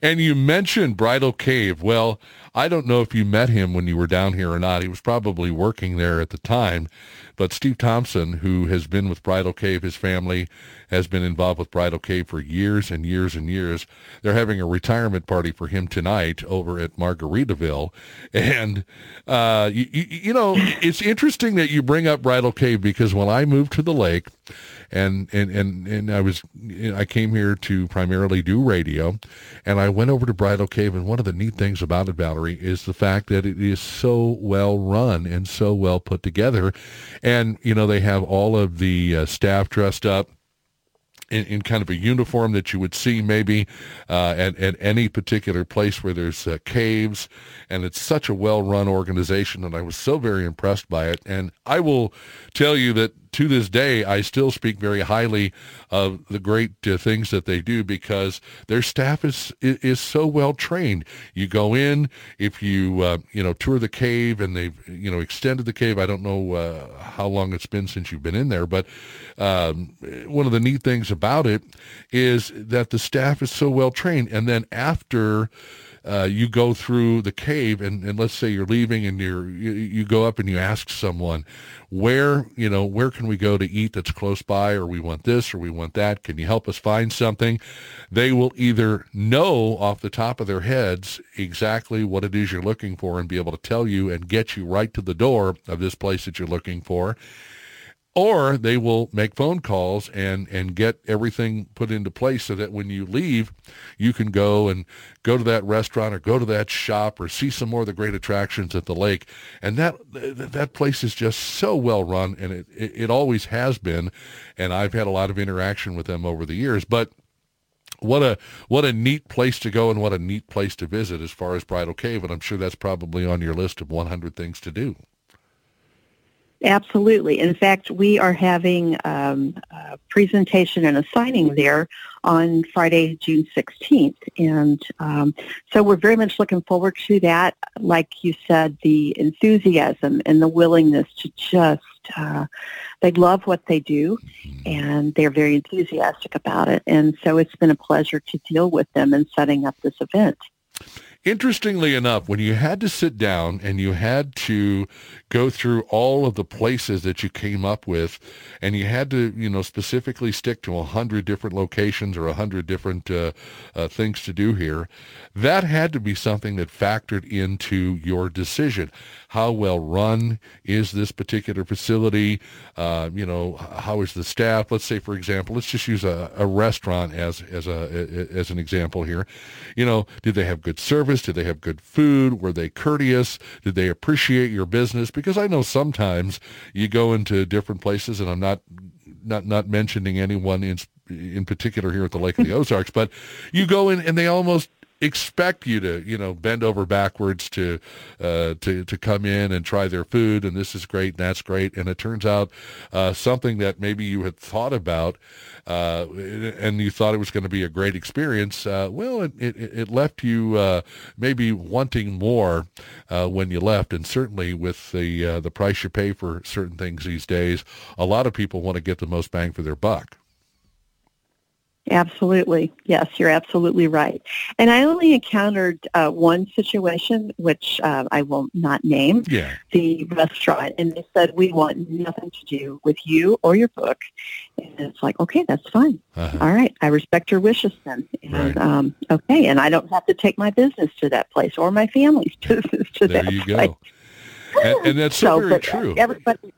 And you mentioned Bridal Cave. Well, I don't know if you met him when you were down here or not. He was probably working there at the time. But Steve Thompson, who has been with Bridal Cave, his family has been involved with Bridal Cave for years and years and years. They're having a retirement party for him tonight over at Margaritaville. And, uh, you, you know, it's interesting that you bring up Bridal Cave because when I moved to the lake, and and and and I was I came here to primarily do radio, and I went over to Bridal Cave. And one of the neat things about it, Valerie, is the fact that it is so well run and so well put together, and you know they have all of the uh, staff dressed up in, in, kind of a uniform that you would see maybe uh, at, at any particular place where there's uh, caves. And it's such a well-run organization, and I was so very impressed by it. And I will tell you that to this day, I still speak very highly of the great uh, things that they do because their staff is is so well trained. You go in if you uh, you know tour the cave and they've you know extended the cave. I don't know uh, how long it's been since you've been in there, but um, one of the neat things about it is that the staff is so well trained. And then after uh, you go through the cave and, and let's say you're leaving and you're you, you go up and you ask someone where you know where can we go to eat that's close by? Or we want this or we want that. Can you help us find something? They will either know off the top of their heads exactly what it is you're looking for and be able to tell you and get you right to the door of this place that you're looking for or they will make phone calls and and get everything put into place so that when you leave you can go and go to that restaurant or go to that shop or see some more of the great attractions at the lake and that that place is just so well run and it it, always has been and I've had a lot of interaction with them over the years but what a what a neat place to go and what a neat place to visit as far as Bridal Cave and I'm sure that's probably on your list of 100 things to do. Absolutely. In fact, we are having um, a presentation and a signing there on Friday, June 16th. And um, so we're very much looking forward to that. Like you said, the enthusiasm and the willingness to just, uh, they love what they do and they're very enthusiastic about it. And so it's been a pleasure to deal with them in setting up this event. Interestingly enough, when you had to sit down and you had to go through all of the places that you came up with, and you had to, you know, specifically stick to a hundred different locations or a hundred different uh, uh, things to do here, that had to be something that factored into your decision. How well run is this particular facility? Uh, you know, how is the staff? Let's say, for example, let's just use a, a restaurant as as a as an example here. You know, did they have good service? Service? Did they have good food? Were they courteous? Did they appreciate your business? Because I know sometimes you go into different places, and I'm not not not mentioning anyone in in particular here at the Lake of the Ozarks, but you go in and they almost expect you to, you know, bend over backwards to, uh, to, to come in and try their food, and this is great, and that's great, and it turns out uh, something that maybe you had thought about, uh, and you thought it was going to be a great experience. Uh, well, it, it, it left you uh, maybe wanting more uh, when you left, and certainly with the the price you pay for certain things these days, a lot of people want to get the most bang for their buck. Absolutely. Yes, you're absolutely right. And I only encountered uh, one situation, which uh, I will not name, yeah. the restaurant. And they said, we want nothing to do with you or your book. And it's like, okay, that's fine. Uh-huh. All right. I respect your wishes then. And, right. um, okay. And I don't have to take my business to that place or my family's business to there that you place. go. And, and that's so, so very true. Everybody,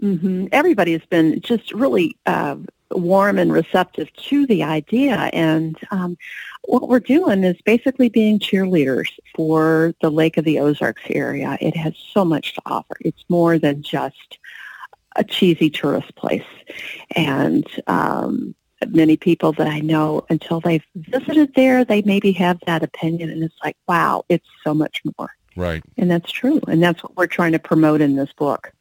hmm Everybody has been just really uh, warm and receptive to the idea. And um, what we're doing is basically being cheerleaders for the Lake of the Ozarks area. It has so much to offer. It's more than just a cheesy tourist place. And um, many people that I know, until they've visited there, they maybe have that opinion. And it's like, wow, it's so much more. Right. And that's true. And that's what we're trying to promote in this book.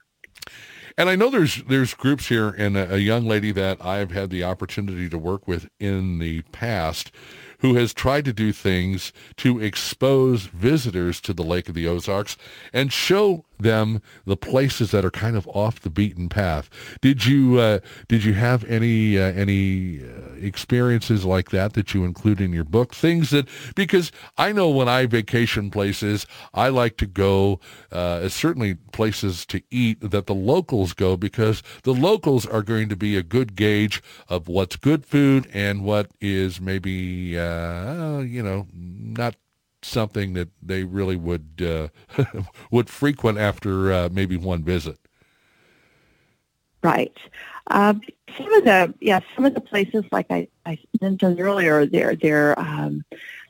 And I know there's there's groups here, and a, a young lady that I've had the opportunity to work with in the past who has tried to do things to expose visitors to the Lake of the Ozarks and show them the places that are kind of off the beaten path. Did you uh, did you have any uh, any uh, experiences like that that you include in your book? Things that because I know when I vacation places, I like to go uh, certainly places to eat that the locals go because the locals are going to be a good gauge of what's good food and what is maybe uh, you know not something that they really would uh, would frequent after uh, maybe one visit. Right. Um, some of the yeah, some of the places like I, I mentioned earlier, they're they're um,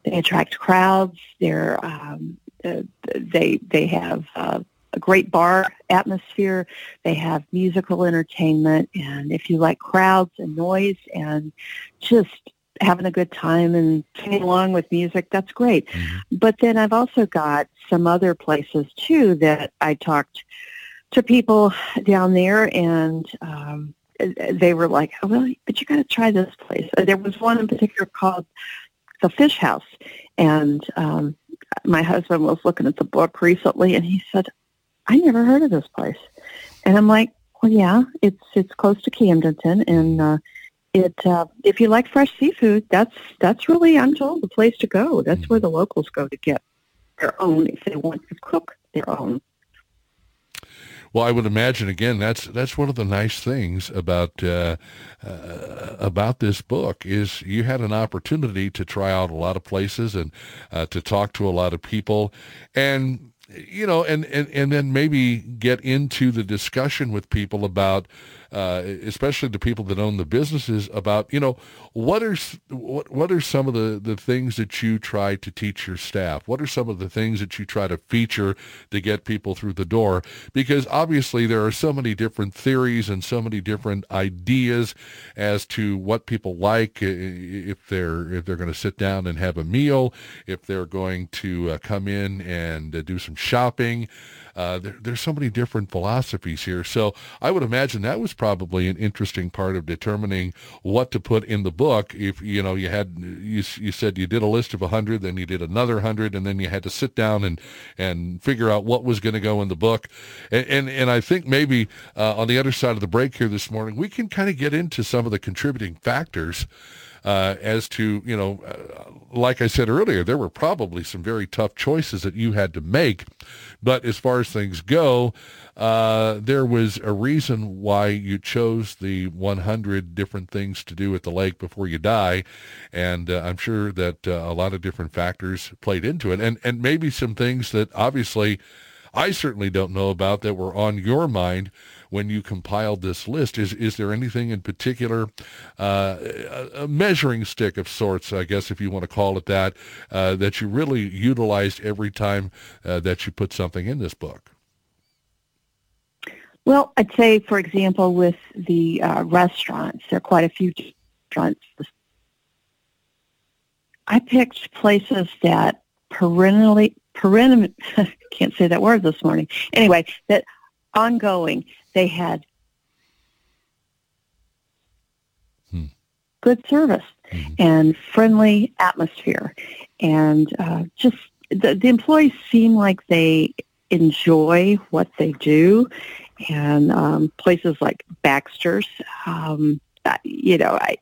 they attract crowds. They're um, they they have uh, a great bar atmosphere. They have musical entertainment, and if you like crowds and noise and just having a good time and singing along with music, that's great. Mm-hmm. But then I've also got some other places too that I talked to people down there and um, they were like, oh, well, but you got to try this place. Uh, there was one in particular called the Fish House. And um, my husband was looking at the book recently and he said, I never heard of this place. And I'm like, well, yeah, it's it's close to Camdenton, and uh, it uh, if you like fresh seafood, that's that's really I'm told the place to go. That's where the locals go to get their own if they want to cook their own. Well, I would imagine again that's that's one of the nice things about uh, uh, about this book is you had an opportunity to try out a lot of places and uh, to talk to a lot of people, and you know, and, and, and then maybe get into the discussion with people about uh, especially the people that own the businesses, about you know what are what what are some of the the things that you try to teach your staff? What are some of the things that you try to feature to get people through the door? Because obviously there are so many different theories and so many different ideas as to what people like if they're if they're going to sit down and have a meal, if they're going to uh, come in and uh, do some shopping. Uh, there, there's so many different philosophies here. So I would imagine that was probably an interesting part of determining what to put in the book. If you know you had you, you said you did a list of hundred, then you did another hundred, and then you had to sit down and and figure out what was going to go in the book. And and, and I think maybe uh, on the other side of the break here this morning, we can kind of get into some of the contributing factors uh, as to, you know, uh, like I said earlier, there were probably some very tough choices that you had to make. But as far as things go, uh, there was a reason why you chose the 100 different things to do at the lake before you die. And uh, I'm sure that uh, a lot of different factors played into it. And, and maybe some things that obviously I certainly don't know about that were on your mind when you compiled this list. Is is there anything in particular, uh, a measuring stick of sorts, I guess, if you want to call it that, uh, that you really utilized every time uh, that you put something in this book? Well, I'd say, for example, with the uh, restaurants, there are quite a few restaurants. I picked places that perennially, perennial, can't say that word this morning. Anyway, that ongoing they had hmm. good service mm-hmm. and friendly atmosphere. And uh, just the, the employees seem like they enjoy what they do. And um, places like Baxter's, um, you know, I,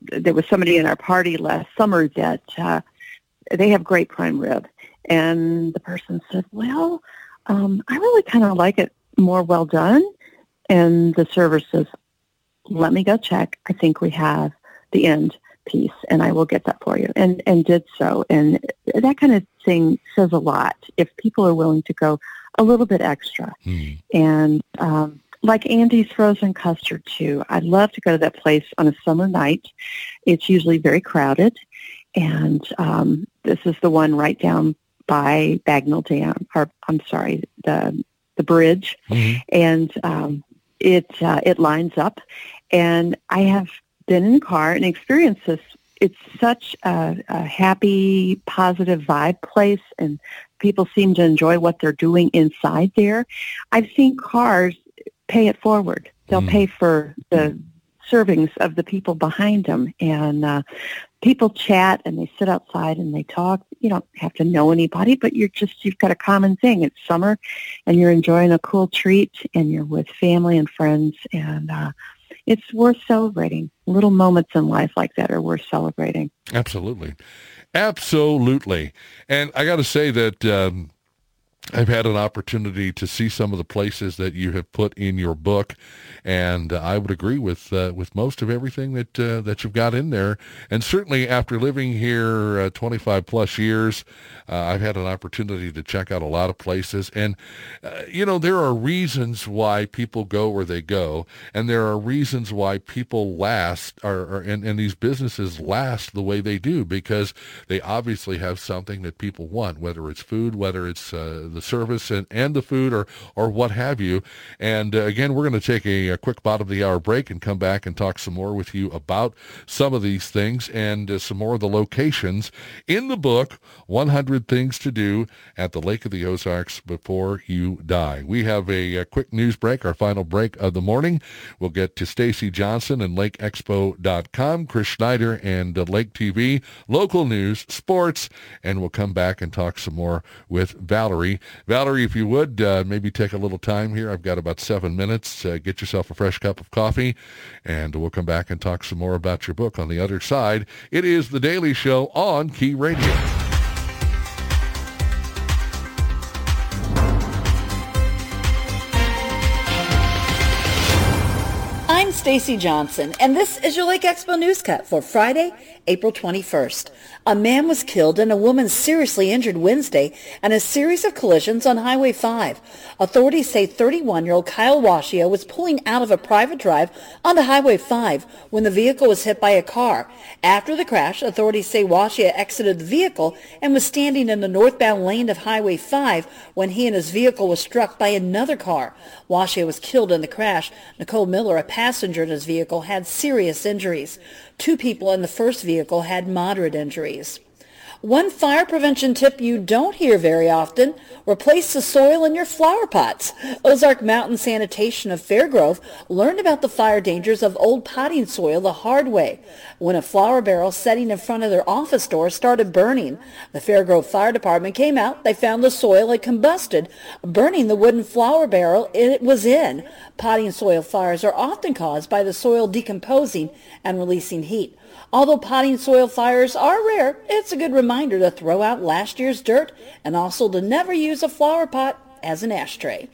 there was somebody in our party last summer that uh, they have great prime rib. And the person said, well, um, I really kind of like it more well done. And the server says, let me go check. I think we have the end piece and I will get that for you. And, and did so. And that kind of thing says a lot if people are willing to go a little bit extra. Mm. And um, like Andy's frozen custard too. I love to go to that place on a summer night. It's usually very crowded, and um, this is the one right down by Bagnell Dam, or I'm sorry, the the bridge, mm-hmm. and um, it uh, it lines up. And I have been in the car and experienced this. It's such a, a happy, positive vibe place, and people seem to enjoy what they're doing inside there. I've seen cars pay it forward. They'll mm. pay for the servings of the people behind them, and uh, people chat and they sit outside and they talk. You don't have to know anybody, but you're just you've got a common thing. It's summer, and you're enjoying a cool treat, and you're with family and friends, and uh, it's worth celebrating. Little moments in life like that are worth celebrating. Absolutely, absolutely. And I got to say that. Um, I've had an opportunity to see some of the places that you have put in your book, and uh, I would agree with uh, with most of everything that uh, that you've got in there. And certainly, after living here uh, 25 plus years, uh, I've had an opportunity to check out a lot of places. And uh, you know, there are reasons why people go where they go, and there are reasons why people last, or and, and these businesses last the way they do because they obviously have something that people want, whether it's food, whether it's the service and, and the food or, or what have you. And uh, again, we're going to take a, a, quick bottom of the hour break and come back and talk some more with you about some of these things and uh, some more of the locations in the book, 100 Things to Do at the Lake of the Ozarks Before You Die. We have a, a quick news break, our final break of the morning. We'll get to Stacy Johnson and LakeExpo.com, Chris Schneider and uh, Lake TV, local news, sports, and we'll come back and talk some more with Valerie Valerie, if you would, uh, maybe take a little time here. I've got about seven minutes. Uh, get yourself a fresh cup of coffee, and we'll come back and talk some more about your book on the other side. It is The Daily Show on Key Radio. Stacy Johnson, and this is your Lake Expo News Cut for Friday, April 21st. A man was killed and a woman seriously injured Wednesday in a series of collisions on Highway 5. Authorities say 31-year-old Kyle Washio was pulling out of a private drive onto Highway 5 when the vehicle was hit by a car. After the crash, authorities say Washio exited the vehicle and was standing in the northbound lane of Highway 5 when he and his vehicle was struck by another car. Washio was killed in the crash. Nicole Miller, a passenger in his vehicle, had serious injuries. Two people in the first vehicle had moderate injuries. One fire prevention tip you don't hear very often, replace the soil in your flower pots. Ozark Mountain Sanitation of Fairgrove learned about the fire dangers of old potting soil the hard way when a flower barrel setting in front of their office door started burning. The Fairgrove Fire Department came out. They found the soil had combusted, burning the wooden flower barrel it was in. Potting soil fires are often caused by the soil decomposing and releasing heat. Although potting soil fires are rare, it's a good reminder to throw out last year's dirt and also to never use a flower pot as an ashtray.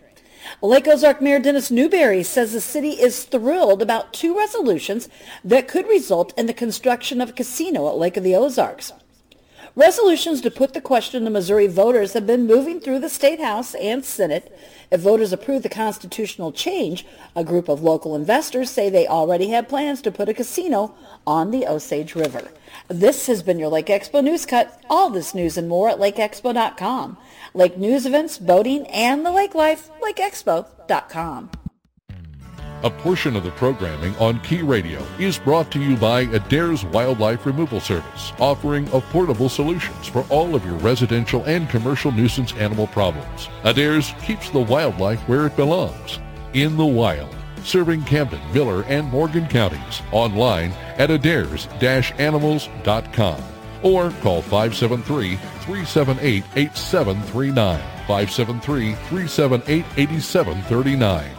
Lake Ozark Mayor Dennis Newberry says the city is thrilled about two resolutions that could result in the construction of a casino at Lake of the Ozarks. Resolutions to put the question to Missouri voters have been moving through the State House and Senate. If voters approve the constitutional change, a group of local investors say they already have plans to put a casino on the Osage River. This has been your Lake Expo News Cut. All this news and more at lakeexpo.com. Lake news events, boating, and the lake life, lakeexpo.com. A portion of the programming on Key Radio is brought to you by Adair's Wildlife Removal Service, offering affordable solutions for all of your residential and commercial nuisance animal problems. Adair's keeps the wildlife where it belongs, in the wild. Serving Camden, Miller, and Morgan counties. Online at adairs-animals.com or call 573-378-8739. 573-378-8739.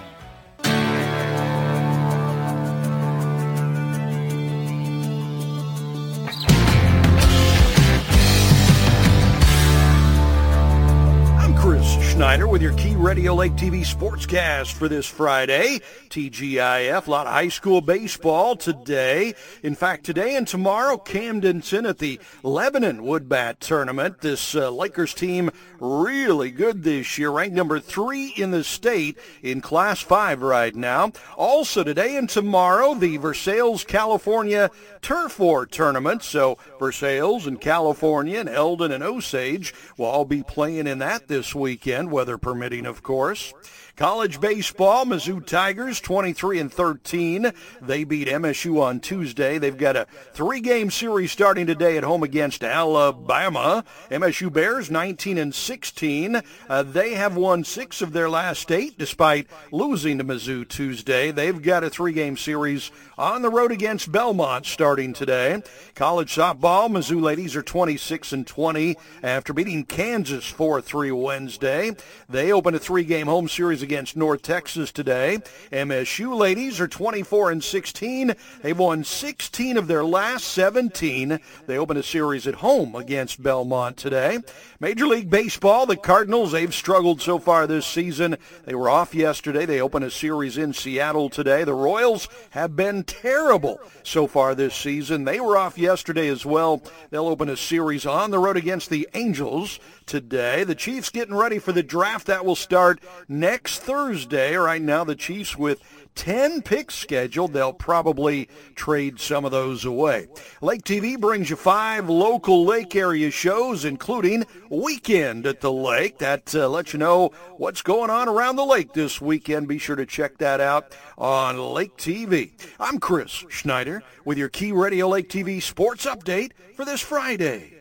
With your Key Radio Lake TV sportscast for this Friday. TGIF, a lot of high school baseball today. In fact, today and tomorrow, Camdenton at the Lebanon Woodbat Tournament. This uh, Lakers team really good this year, ranked number three in the state in Class 5 right now. Also today and tomorrow, the Versailles, California Turf War Tournament. So Versailles and California and Eldon and Osage will all be playing in that this weekend, weather permitting, of course. College baseball, Mizzou Tigers 23 and 13. They beat MSU on Tuesday. They've got a three-game series starting today at home against Alabama. MSU Bears 19 and 16. Uh, they have won six of their last eight despite losing to Mizzou Tuesday. They've got a three-game series on the road against Belmont starting today. College softball, Mizzou ladies are 26 and 20 after beating Kansas 4-3 Wednesday. They open a three-game home series against North Texas today. MSU ladies are 24 and 16. They've won 16 of their last 17. They open a series at home against Belmont today. Major League Baseball, the Cardinals, they've struggled so far this season. They were off yesterday. They open a series in Seattle today. The Royals have been terrible so far this season. They were off yesterday as well. They'll open a series on the road against the Angels today. The Chiefs getting ready for the draft that will start next Thursday. Right now, the Chiefs with 10 picks scheduled. They'll probably trade some of those away. Lake TV brings you five local lake area shows, including Weekend at the Lake. That uh, lets you know what's going on around the lake this weekend. Be sure to check that out on Lake TV. I'm Chris Schneider with your Key Radio Lake TV sports update for this Friday.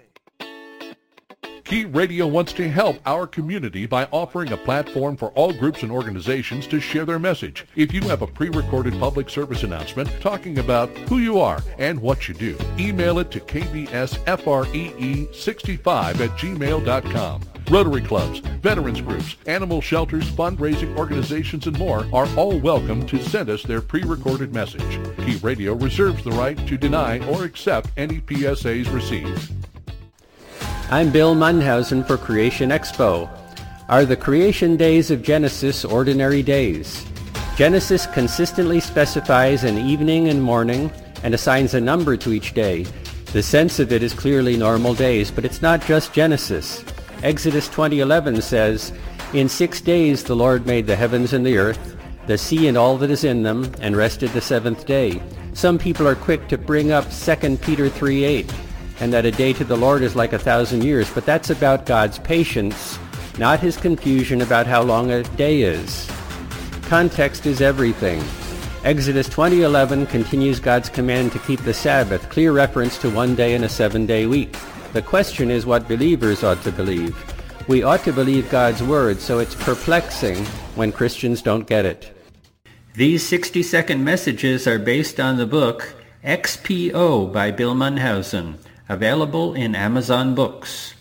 Key Radio wants to help our community by offering a platform for all groups and organizations to share their message. If you have a pre-recorded public service announcement talking about who you are and what you do, email it to kbsfree65 at gmail.com. Rotary clubs, veterans groups, animal shelters, fundraising organizations, and more are all welcome to send us their pre-recorded message. Key Radio reserves the right to deny or accept any PSAs received. I'm Bill Munhausen for Creation Expo. Are the creation days of Genesis ordinary days? Genesis consistently specifies an evening and morning and assigns a number to each day. The sense of it is clearly normal days, but it's not just Genesis. Exodus 20:11 says, "In 6 days the Lord made the heavens and the earth, the sea and all that is in them, and rested the seventh day." Some people are quick to bring up 2 Peter 3:8 and that a day to the Lord is like a thousand years, but that's about God's patience, not his confusion about how long a day is. Context is everything. Exodus 20:11 continues God's command to keep the Sabbath, clear reference to one day in a seven-day week. The question is what believers ought to believe. We ought to believe God's word, so it's perplexing when Christians don't get it. These 60-second messages are based on the book XPO by Bill Munhausen. Available in Amazon Books.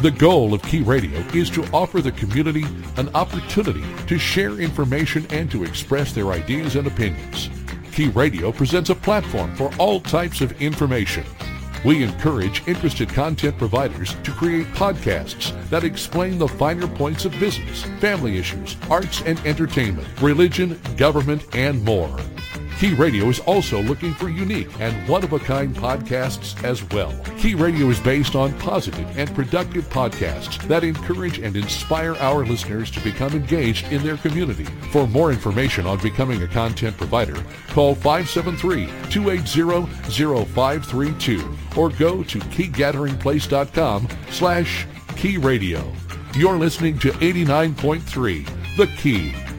The goal of Key Radio is to offer the community an opportunity to share information and to express their ideas and opinions. Key Radio presents a platform for all types of information. We encourage interested content providers to create podcasts that explain the finer points of business, family issues, arts and entertainment, religion, government, and more. Key Radio is also looking for unique and one-of-a-kind podcasts as well. Key Radio is based on positive and productive podcasts that encourage and inspire our listeners to become engaged in their community. For more information on becoming a content provider, call 573-280-0532 or go to keygatheringplace.com slash Key Radio. You're listening to 89.3 The Key.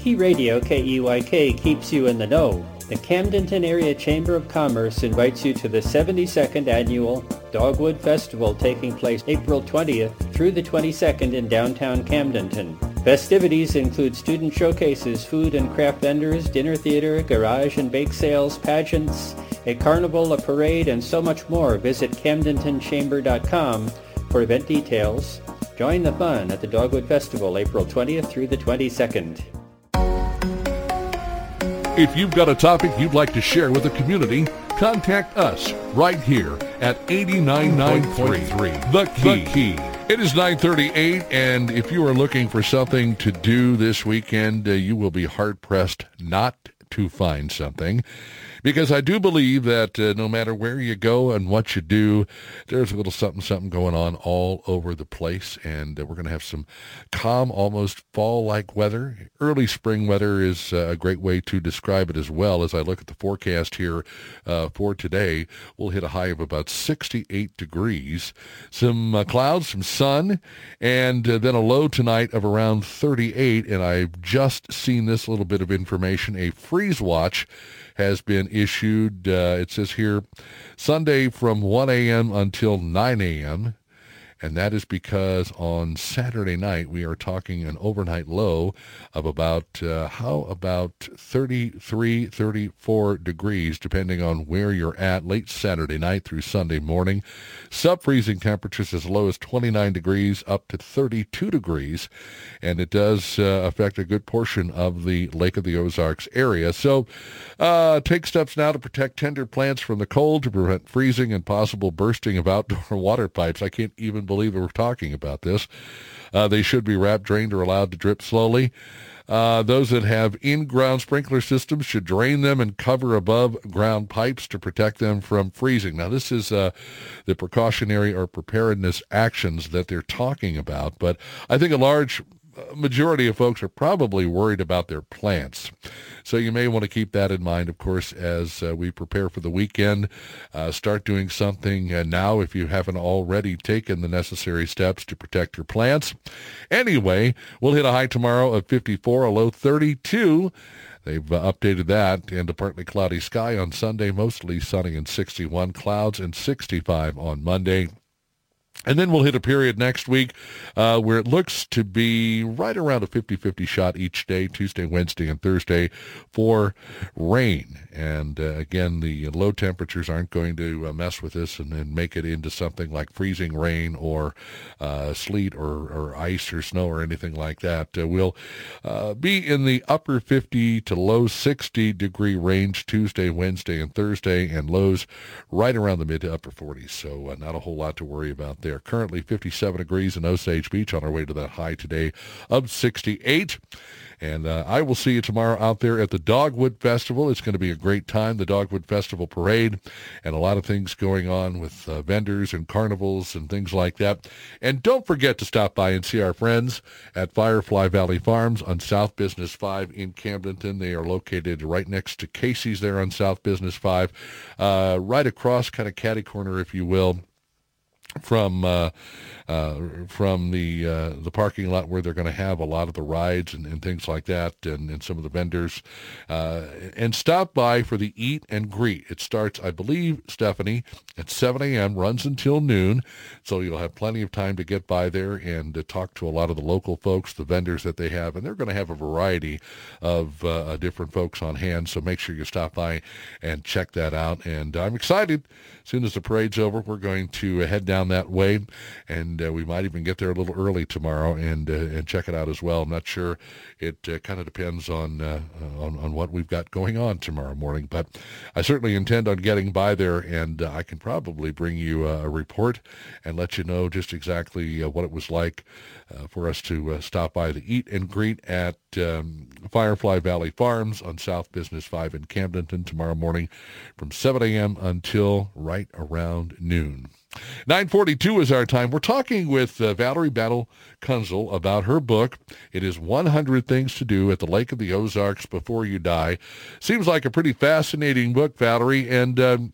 Key Radio, KEYK, keeps you in the know. The Camdenton Area Chamber of Commerce invites you to the 72nd Annual Dogwood Festival taking place April 20th through the 22nd in downtown Camdenton. Festivities include student showcases, food and craft vendors, dinner theater, garage and bake sales, pageants, a carnival, a parade, and so much more. Visit CamdentonChamber.com for event details. Join the fun at the Dogwood Festival April 20th through the 22nd. If you've got a topic you'd like to share with the community, contact us right here at 89.3 The Key. The Key. It is 9:38, and if you are looking for something to do this weekend, uh, you will be hard pressed not to find something because I do believe that uh, no matter where you go and what you do, there's a little something, something going on all over the place. And uh, we're going to have some calm, almost fall-like weather. Early spring weather is uh, a great way to describe it as well. As I look at the forecast here uh, for today, we'll hit a high of about 68 degrees. Some uh, clouds, some sun, and uh, then a low tonight of around 38. And I've just seen this little bit of information, a freeze watch has been issued. Uh, it says here Sunday from 1 a.m. until 9 a.m and that is because on Saturday night we are talking an overnight low of about uh, how about 33 34 degrees depending on where you're at late Saturday night through Sunday morning. Sub-freezing temperatures as low as 29 degrees up to 32 degrees. And it does uh, affect a good portion of the Lake of the Ozarks area. So uh, take steps now to protect tender plants from the cold to prevent freezing and possible bursting of outdoor water pipes. I can't even believe we're talking about this. Uh, they should be wrapped, drained, or allowed to drip slowly. Uh, those that have in-ground sprinkler systems should drain them and cover above ground pipes to protect them from freezing. Now, this is uh, the precautionary or preparedness actions that they're talking about, but I think a large majority of folks are probably worried about their plants. So you may want to keep that in mind, of course, as uh, we prepare for the weekend. Uh, start doing something uh, now if you haven't already taken the necessary steps to protect your plants. Anyway, we'll hit a high tomorrow of 54, a low 32. They've uh, updated that a partly cloudy sky on Sunday, mostly sunny and 61 clouds and 65 on Monday. And then we'll hit a period next week uh, where it looks to be right around a 50-50 shot each day, Tuesday, Wednesday, and Thursday for rain. And uh, again, the low temperatures aren't going to uh, mess with this and, and, make it into something like freezing rain or uh, sleet or, or, ice or snow or anything like that. Uh, we'll uh, be in the upper 50 to low 60 degree range Tuesday, Wednesday, and Thursday, and lows right around the mid to upper 40s. So not a whole lot to worry about there there. Currently 57 degrees in Osage Beach on our way to that high today of 68. And uh, I will see you tomorrow out there at the Dogwood Festival. It's going to be a great time, the Dogwood Festival Parade, and a lot of things going on with uh, vendors and carnivals and things like that. And don't forget to stop by and see our friends at Firefly Valley Farms on South Business 5 in Camdenton. They are located right next to Casey's there on South Business 5, uh, right across, kind of catty corner, if you will from uh, uh, from the uh, the parking lot where they're going to have a lot of the rides and, and things like that, and, and some of the vendors, uh, and stop by for the eat and greet. It starts, I believe, Stephanie, at 7 a.m. runs until noon, so you'll have plenty of time to get by there and talk to a lot of the local folks, the vendors that they have, and they're going to have a variety of uh, different folks on hand. So make sure you stop by and check that out. And I'm excited. As soon as the parade's over, we're going to head down that way and uh, we might even get there a little early tomorrow and uh, and check it out as well. I'm not sure. It uh, kind of depends on, uh, on on what we've got going on tomorrow morning, but I certainly intend on getting by there, and uh, I can probably bring you a report and let you know just exactly uh, what it was like for us to stop by to eat and greet at um, Firefly Valley Farms on South Business 5 in Camdenton tomorrow morning from 7 a.m. until right around noon. 942 is our time. We're talking with uh, Valerie Battle Kienzle about her book. It is 100 Things to Do at the Lake of the Ozarks Before You Die. Seems like a pretty fascinating book, Valerie, and um,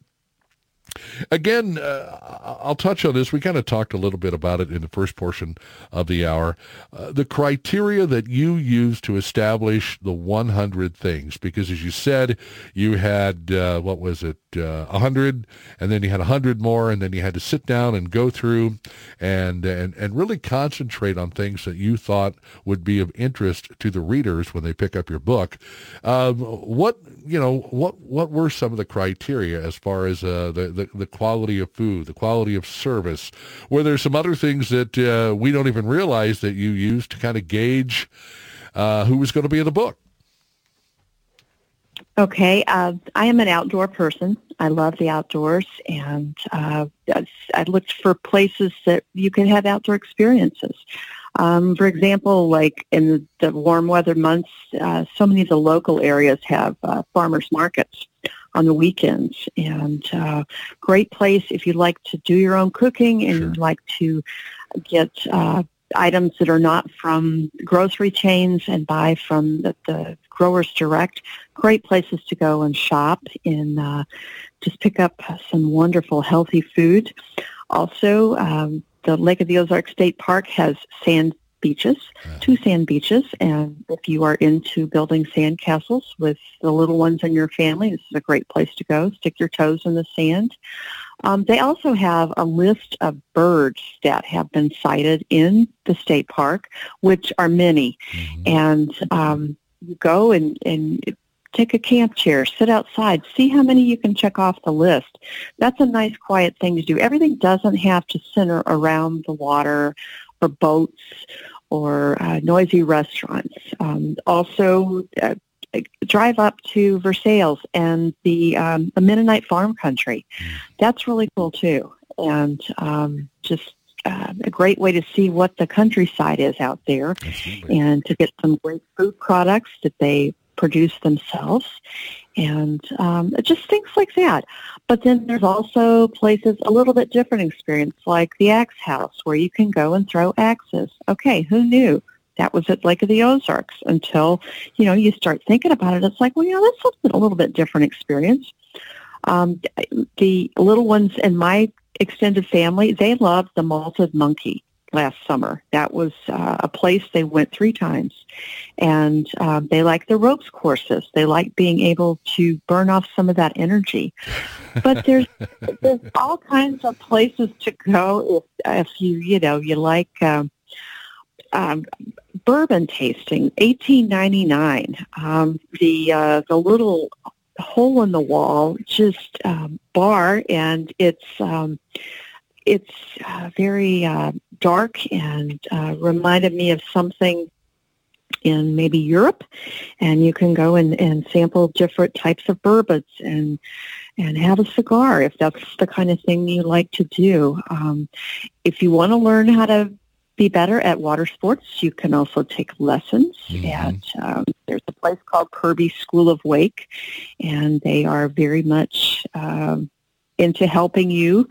Again, uh, I'll touch on this. We kind of talked a little bit about it in the first portion of the hour. Uh, the criteria that you use to establish the 100 things, because as you said, you had, uh, what was it, uh, 100, and then you had 100 more, and then you had to sit down and go through and, and, and really concentrate on things that you thought would be of interest to the readers when they pick up your book. Um, what, you know, what, what were some of the criteria as far as uh, the, the the, quality of food, the quality of service, Were there some other things that uh, we don't even realize that you use to kind of gauge uh, who was going to be in the book. Okay, uh, I am an outdoor person. I love the outdoors, and uh, I looked for places that you can have outdoor experiences. Um, for example, like in the, the warm weather months, uh, so many of the local areas have uh, farmers markets on the weekends, and uh, great place if you like to do your own cooking and sure. like to get uh, items that are not from grocery chains and buy from the, the growers direct. Great places to go and shop and uh, just pick up some wonderful healthy food. Also, um, the Lake of the Ozarks State Park has sand beaches, two sand beaches, and if you are into building sand castles with the little ones in your family, this is a great place to go. Stick your toes in the sand. Um, they also have a list of birds that have been sighted in the state park, which are many. Mm-hmm. And um, you go and, and take a camp chair, sit outside, see how many you can check off the list. That's a nice, quiet thing to do. Everything doesn't have to center around the water or boats or uh, noisy restaurants. Um, also, uh, drive up to Versailles and the, um, the Mennonite farm country. That's really cool too. And um, just uh, a great way to see what the countryside is out there Absolutely. and to get some great food products that they produce themselves and um, just things like that. But then there's also places, a little bit different experience, like the Axe House, where you can go and throw axes. Okay, who knew? That was at Lake of the Ozarks until, you know, you start thinking about it. It's like, well, you know, that's something, a little bit different experience. Um, the little ones in my extended family, they loved the malted monkey last summer. That was uh, a place they went three times. And um, they like the ropes courses. They like being able to burn off some of that energy. But there's there's all kinds of places to go if if you you know you like um, um, bourbon tasting, 1899. Um, the uh, the little hole in the wall, just um, bar, and it's um, it's uh, very uh, dark and uh, reminded me of something in maybe Europe, and you can go and, and sample different types of bourbons and and have a cigar if that's the kind of thing you like to do. Um, if you want to learn how to be better at water sports. You can also take lessons mm-hmm. at, um, there's a place called Kirby School of Wake, and they are very much um, into helping you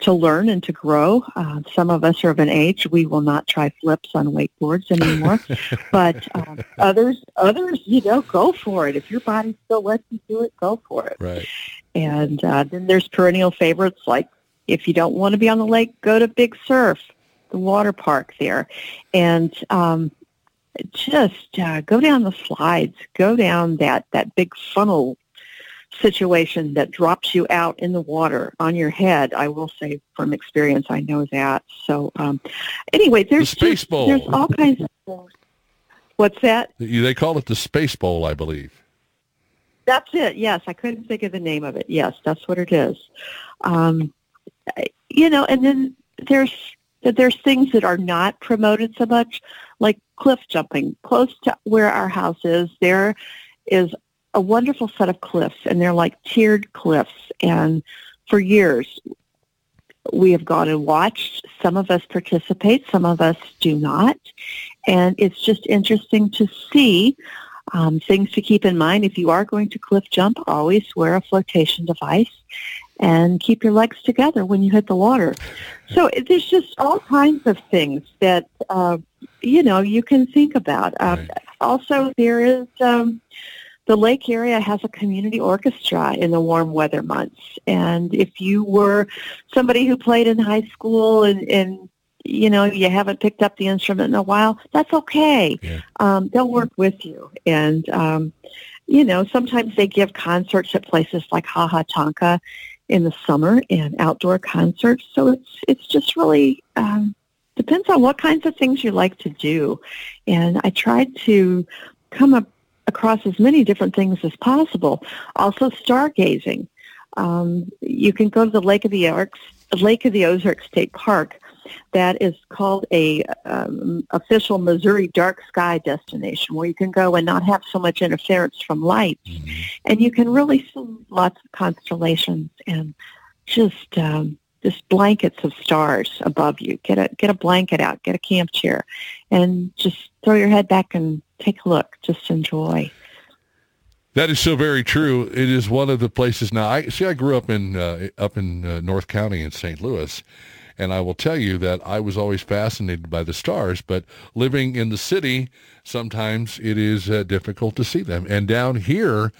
to learn and to grow. Uh, some of us are of an age we will not try flips on wakeboards anymore, but um, others, others, you know, go for it. If your body still lets you do it, go for it. Right. And uh, then there's perennial favorites like if you don't want to be on the lake, go to Big Surf the water park there, and um, just uh, go down the slides, go down that that big funnel situation that drops you out in the water on your head. I will say from experience, I know that. So um, anyway, there's the space just, bowl. There's all kinds of things. What's that? They call it the space bowl, I believe. That's it. Yes, I couldn't think of the name of it. Yes, that's what it is. Um, you know, and then there's there's things that are not promoted so much, like cliff jumping. Close to where our house is, there is a wonderful set of cliffs, and they're like tiered cliffs. And for years, we have gone and watched. Some of us participate, some of us do not. And it's just interesting to see um, things to keep in mind. If you are going to cliff jump, always wear a flotation device and keep your legs together when you hit the water. So there's just all kinds of things that uh, you know you can think about. Uh, right. Also, there is um, the lake area has a community orchestra in the warm weather months, and if you were somebody who played in high school and, and you know you haven't picked up the instrument in a while, that's okay. Yeah. Um, they'll work with you, and um, you know sometimes they give concerts at places like Ha Ha Tonka in the summer and outdoor concerts. So it's it's just really um, depends on what kinds of things you like to do. And I tried to come up across as many different things as possible. Also stargazing. Um, you can go to the Lake of the Ozarks, Lake of the Ozarks State Park that is called a um, official Missouri dark sky destination where you can go and not have so much interference from light, mm-hmm. and you can really see lots of constellations and just um, just blankets of stars above you. Get a get a blanket out, get a camp chair, and just throw your head back and take a look. Just enjoy. That is so very true. It is one of the places now. I see. I grew up in uh, up in uh, North County in St. Louis, and I will tell you that I was always fascinated by the stars. But living in the city, sometimes it is uh, difficult to see them. And down here,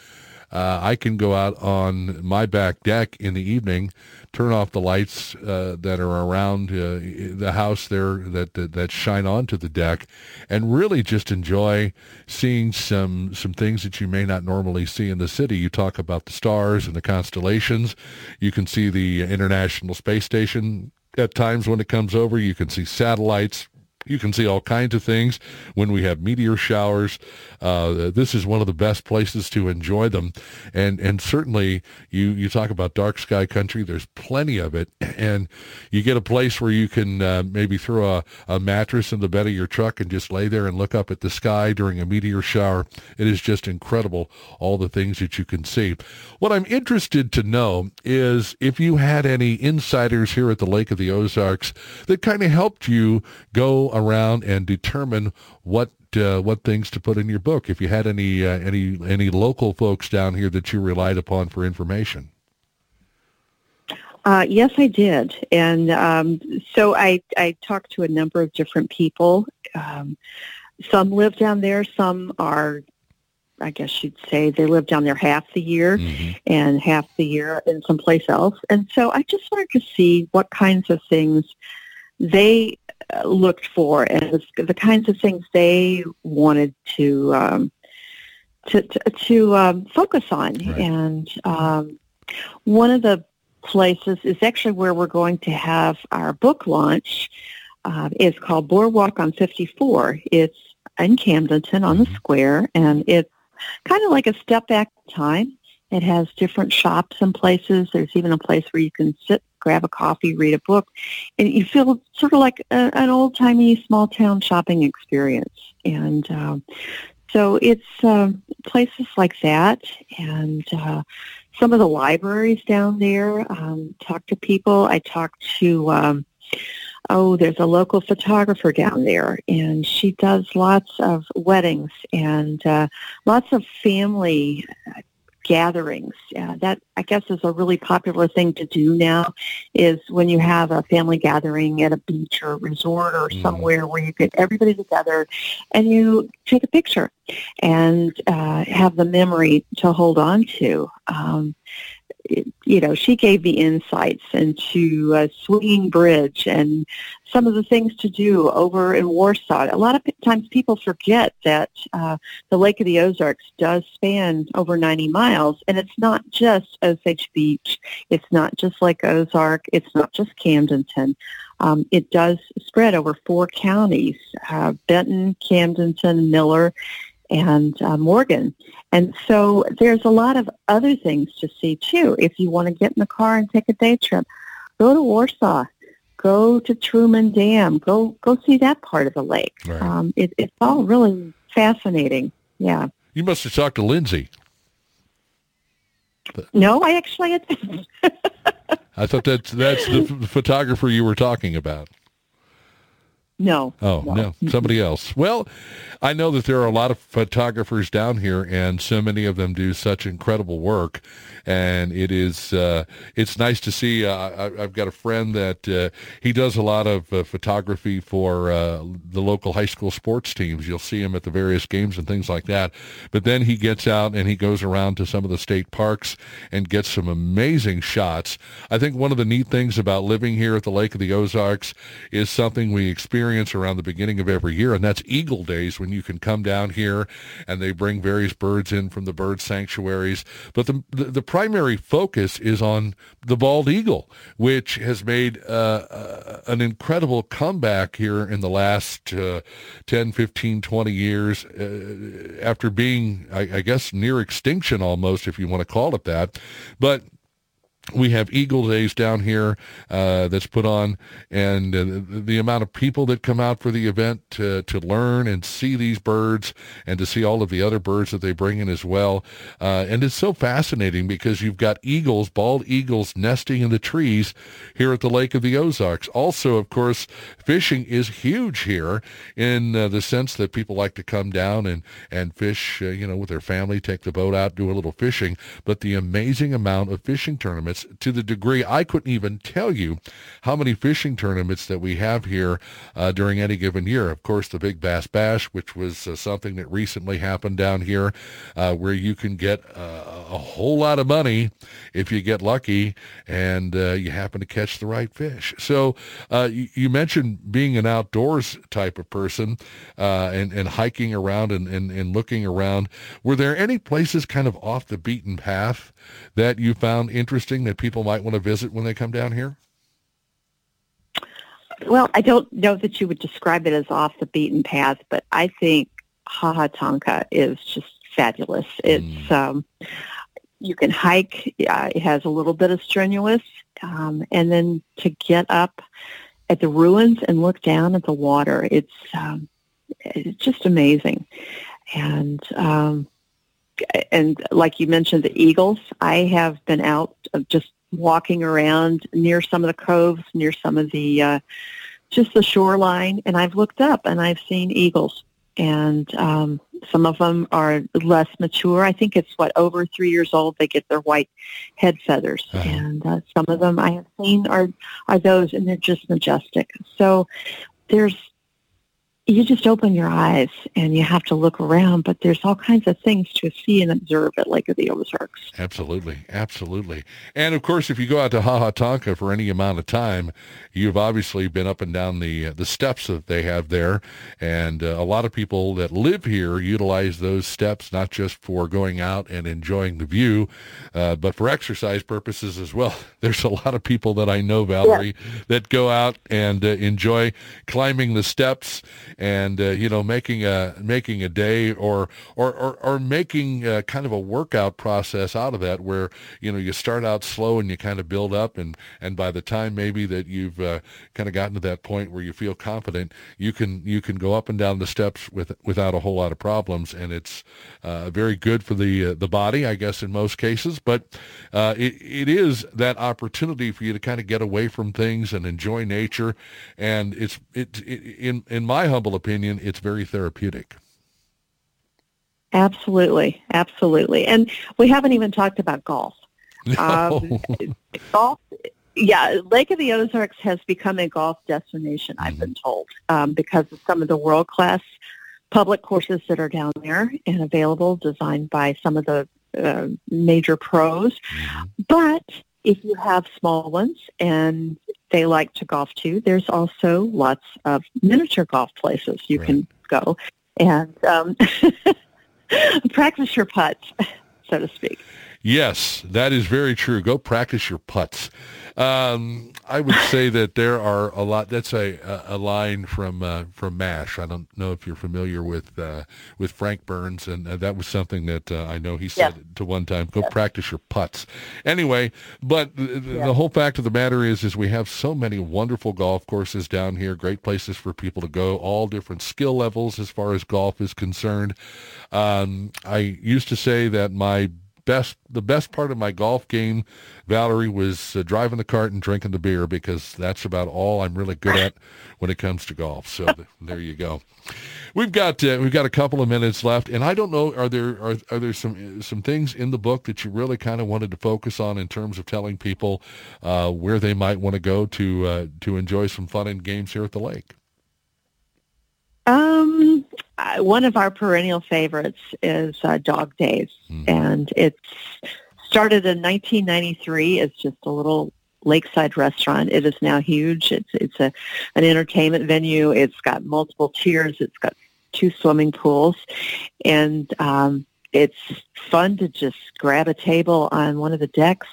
uh, I can go out on my back deck in the evening, turn off the lights uh, that are around uh, the house there that, that, that shine onto the deck, and really just enjoy seeing some some things that you may not normally see in the city. You talk about the stars and the constellations. You can see the International Space Station at times when it comes over. You can see satellites you can see all kinds of things when we have meteor showers. Uh, this is one of the best places to enjoy them, and and certainly you you talk about dark sky country. There's plenty of it, and you get a place where you can uh, maybe throw a, a mattress in the bed of your truck and just lay there and look up at the sky during a meteor shower. It is just incredible all the things that you can see. What I'm interested to know is if you had any insiders here at the Lake of the Ozarks that kind of helped you go around and determine what uh, what things to put in your book. If you had any uh, any any local folks down here that you relied upon for information. Uh, yes, I did, and um, so I I talked to a number of different people. Um, some live down there. Some are, I guess you'd say, they live down there half the year, mm-hmm. and half the year in someplace else. And so I just wanted to see what kinds of things they looked for and the kinds of things they wanted to um, to to, to um, focus on. Right. And um, one of the places is actually where we're going to have our book launch. Uh, it's called Boardwalk on 54. It's in Camdenton on the mm-hmm. square, and it's kind of like a step back time. It has different shops and places. There's even a place where you can sit grab a coffee, read a book, and you feel sort of like a, an old-timey small-town shopping experience. And uh, so it's uh, places like that and uh, some of the libraries down there. Um, talk to people. I talked to, um, oh, there's a local photographer down there, and she does lots of weddings and uh, lots of family gatherings. Uh, that I guess is a really popular thing to do now. Is when you have a family gathering at a beach or a resort or mm. somewhere where you get everybody together, and you take a picture and uh, have the memory to hold on to. Um, you know, she gave me insights into uh, Swinging Bridge and some of the things to do over in Warsaw. A lot of times people forget that uh, the Lake of the Ozarks does span over 90 miles, and it's not just Osage Beach. It's not just Lake Ozark. It's not just Camdenton. Um, it does spread over four counties, uh, Benton, Camdenton, Miller, and uh, Morgan. And so there's a lot of other things to see too. If you want to get in the car and take a day trip, go to Warsaw, go to Truman Dam, go go see that part of the lake. Right. Um, it, it's all really fascinating. Yeah. You must have talked to Lindsay. No, I actually. I thought that's that's the photographer you were talking about. No. Oh, no. no. Somebody else. Well, I know that there are a lot of photographers down here, and so many of them do such incredible work. And it is uh, it's nice to see. Uh, I, have got a friend that uh, he does a lot of uh, photography for uh, the local high school sports teams. You'll see him at the various games and things like that. But then he gets out and he goes around to some of the state parks and gets some amazing shots. I think one of the neat things about living here at the Lake of the Ozarks is something we experience around the beginning of every year, and that's Eagle Days when you can come down here and they bring various birds in from the bird sanctuaries. But the, the, the primary focus is on the bald eagle, which has made uh, uh, an incredible comeback here in the last uh, 10, 15, 20 years uh, after being, I, I guess, near extinction almost, if you want to call it that. But we have Eagle Days down here uh, that's put on, and uh, the, amount of people that come out for the event to, to learn and see these birds and to see all of the other birds that they bring in as well. Uh, and it's so fascinating because you've got eagles, bald eagles, nesting in the trees here at the Lake of the Ozarks. Also, of course, fishing is huge here in uh, the sense that people like to come down and, and fish, uh, you know, with their family, take the boat out, do a little fishing. But the amazing amount of fishing tournaments tournaments to the degree I couldn't even tell you how many fishing tournaments that we have here uh, during any given year. Of course, the Big Bass Bash, which was uh, something that recently happened down here, uh, where you can get uh, a whole lot of money if you get lucky and uh, you happen to catch the right fish. So uh, you, you, mentioned being an outdoors type of person and, and hiking around and, and, and looking around. Were there any places kind of off the beaten path that you found interesting that people might want to visit when they come down here? Well, I don't know that you would describe it as off the beaten path, but I think Ha Ha Tonka is just fabulous. It's mm. um, you can hike. Uh, it has a little bit of strenuous, um, and then to get up at the ruins and look down at the water, it's um, it's just amazing. And um, and like you mentioned, the eagles. I have been out of just walking around near some of the coves, near some of the uh, just the shoreline, and I've looked up and I've seen eagles. And um, some of them are less mature. I think it's what over three years old they get their white head feathers, uh-huh. and uh, some of them I have seen are are those, and they're just majestic. So there's you just open your eyes and you have to look around, but there's all kinds of things to see and observe at Lake of the Ozarks. Absolutely, absolutely. And of course, if you go out to Ha Ha Tonka for any amount of time, you've obviously been up and down the uh, the steps that they have there, and uh, a lot of people that live here utilize those steps not just for going out and enjoying the view, uh, but for exercise purposes as well. There's a lot of people that I know, Valerie, yeah. that go out and uh, enjoy climbing the steps and uh, you know making a making a day or or or, or making a, kind of a workout process out of that where you know you start out slow and you kind of build up and and by the time maybe that you've uh, kind of gotten to that point where you feel confident you can you can go up and down the steps with without a whole lot of problems. And it's uh, very good for the uh, the body I guess in most cases. But uh, it, it is that opportunity for you to kind of get away from things and enjoy nature. And it's it, it in in my humble humble opinion, it's very therapeutic. Absolutely, absolutely. And we haven't even talked about golf. No. Um, golf, yeah, Lake of the Ozarks has become a golf destination, I've mm-hmm. been told, um, because of some of the world-class public courses that are down there and available, designed by some of the uh, major pros. Mm-hmm. But if you have small ones and they like to golf too, there's also lots of miniature golf places you right. can go and um, practice your putts, so to speak. Yes, that is very true. Go practice your putts. Um, I would say that there are a lot. That's a a line from uh, from M*A*S*H. I don't know if you're familiar with uh, with Frank Burns, and uh, that was something that uh, I know he said yeah. to one time. Go yeah. practice your putts. Anyway, but the, yeah. the whole fact of the matter is, is we have so many wonderful golf courses down here. Great places for people to go. All different skill levels as far as golf is concerned. Um, I used to say that my best the best part of my golf game, Valerie, was uh, driving the cart and drinking the beer because that's about all I'm really good at when it comes to golf. So there you go. We've got uh, we've got a couple of minutes left, and I don't know are there are, are there some some things in the book that you really kind of wanted to focus on in terms of telling people uh, where they might want to go to uh, to enjoy some fun and games here at the lake. Um, one of our perennial favorites is uh, Dog Days, mm. and it's started in 1993 as just a little lakeside restaurant. It is now huge. It's it's a an entertainment venue. It's got multiple tiers. It's got two swimming pools, and um, it's fun to just grab a table on one of the decks,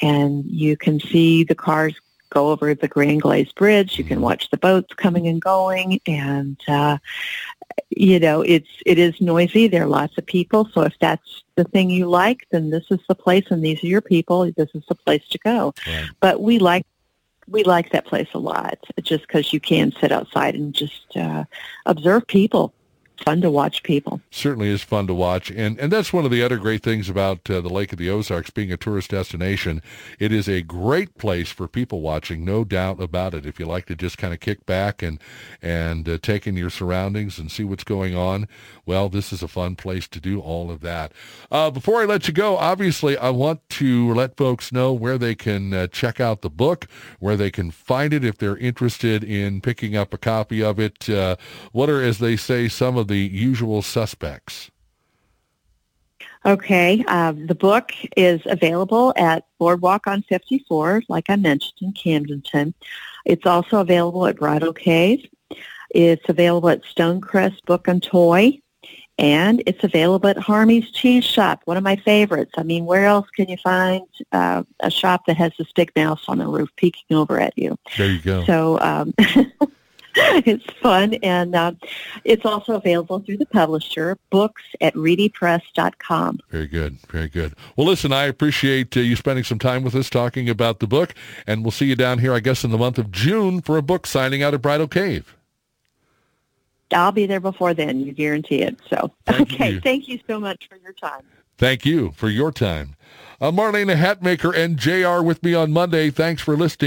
and you can see the cars go over the Grand Glaize Bridge. You can mm-hmm. watch the boats coming and going, and uh, you know it's it is noisy. There are lots of people, so if that's the thing you like, then this is the place, and these are your people. This is the place to go. Right. But we like we like that place a lot, just because you can sit outside and just uh, observe people fun to watch people. Certainly is fun to watch, and and that's one of the other great things about uh, the Lake of the Ozarks being a tourist destination. It is a great place for people watching, no doubt about it. If you like to just kind of kick back and and uh, take in your surroundings and see what's going on, well, this is a fun place to do all of that. Uh, before I let you go, obviously, I want to let folks know where they can uh, check out the book, where they can find it if they're interested in picking up a copy of it. Uh, what are, as they say, some of the usual suspects? Okay, uh, the book is available at Boardwalk on 54, like I mentioned in Camdenton. It's also available at Bridal Cave. It's available at Stonecrest Book and Toy. And it's available at Harmy's Cheese Shop, one of my favorites. I mean, where else can you find uh, a shop that has this big mouse on the roof peeking over at you? There you go. So um, it's fun, and uh, it's also available through the publisher, books at reedypress.com. Very good, very good. Well, listen, I appreciate uh, you spending some time with us talking about the book, and we'll see you down here, I guess, in the month of June for a book signing out at Bridal Cave. I'll be there before then, you guarantee it. So, Thank okay, you. thank you so much for your time. Thank you for your time. Uh, Marlena Hatmaker and JR with me on Monday. Thanks for listening.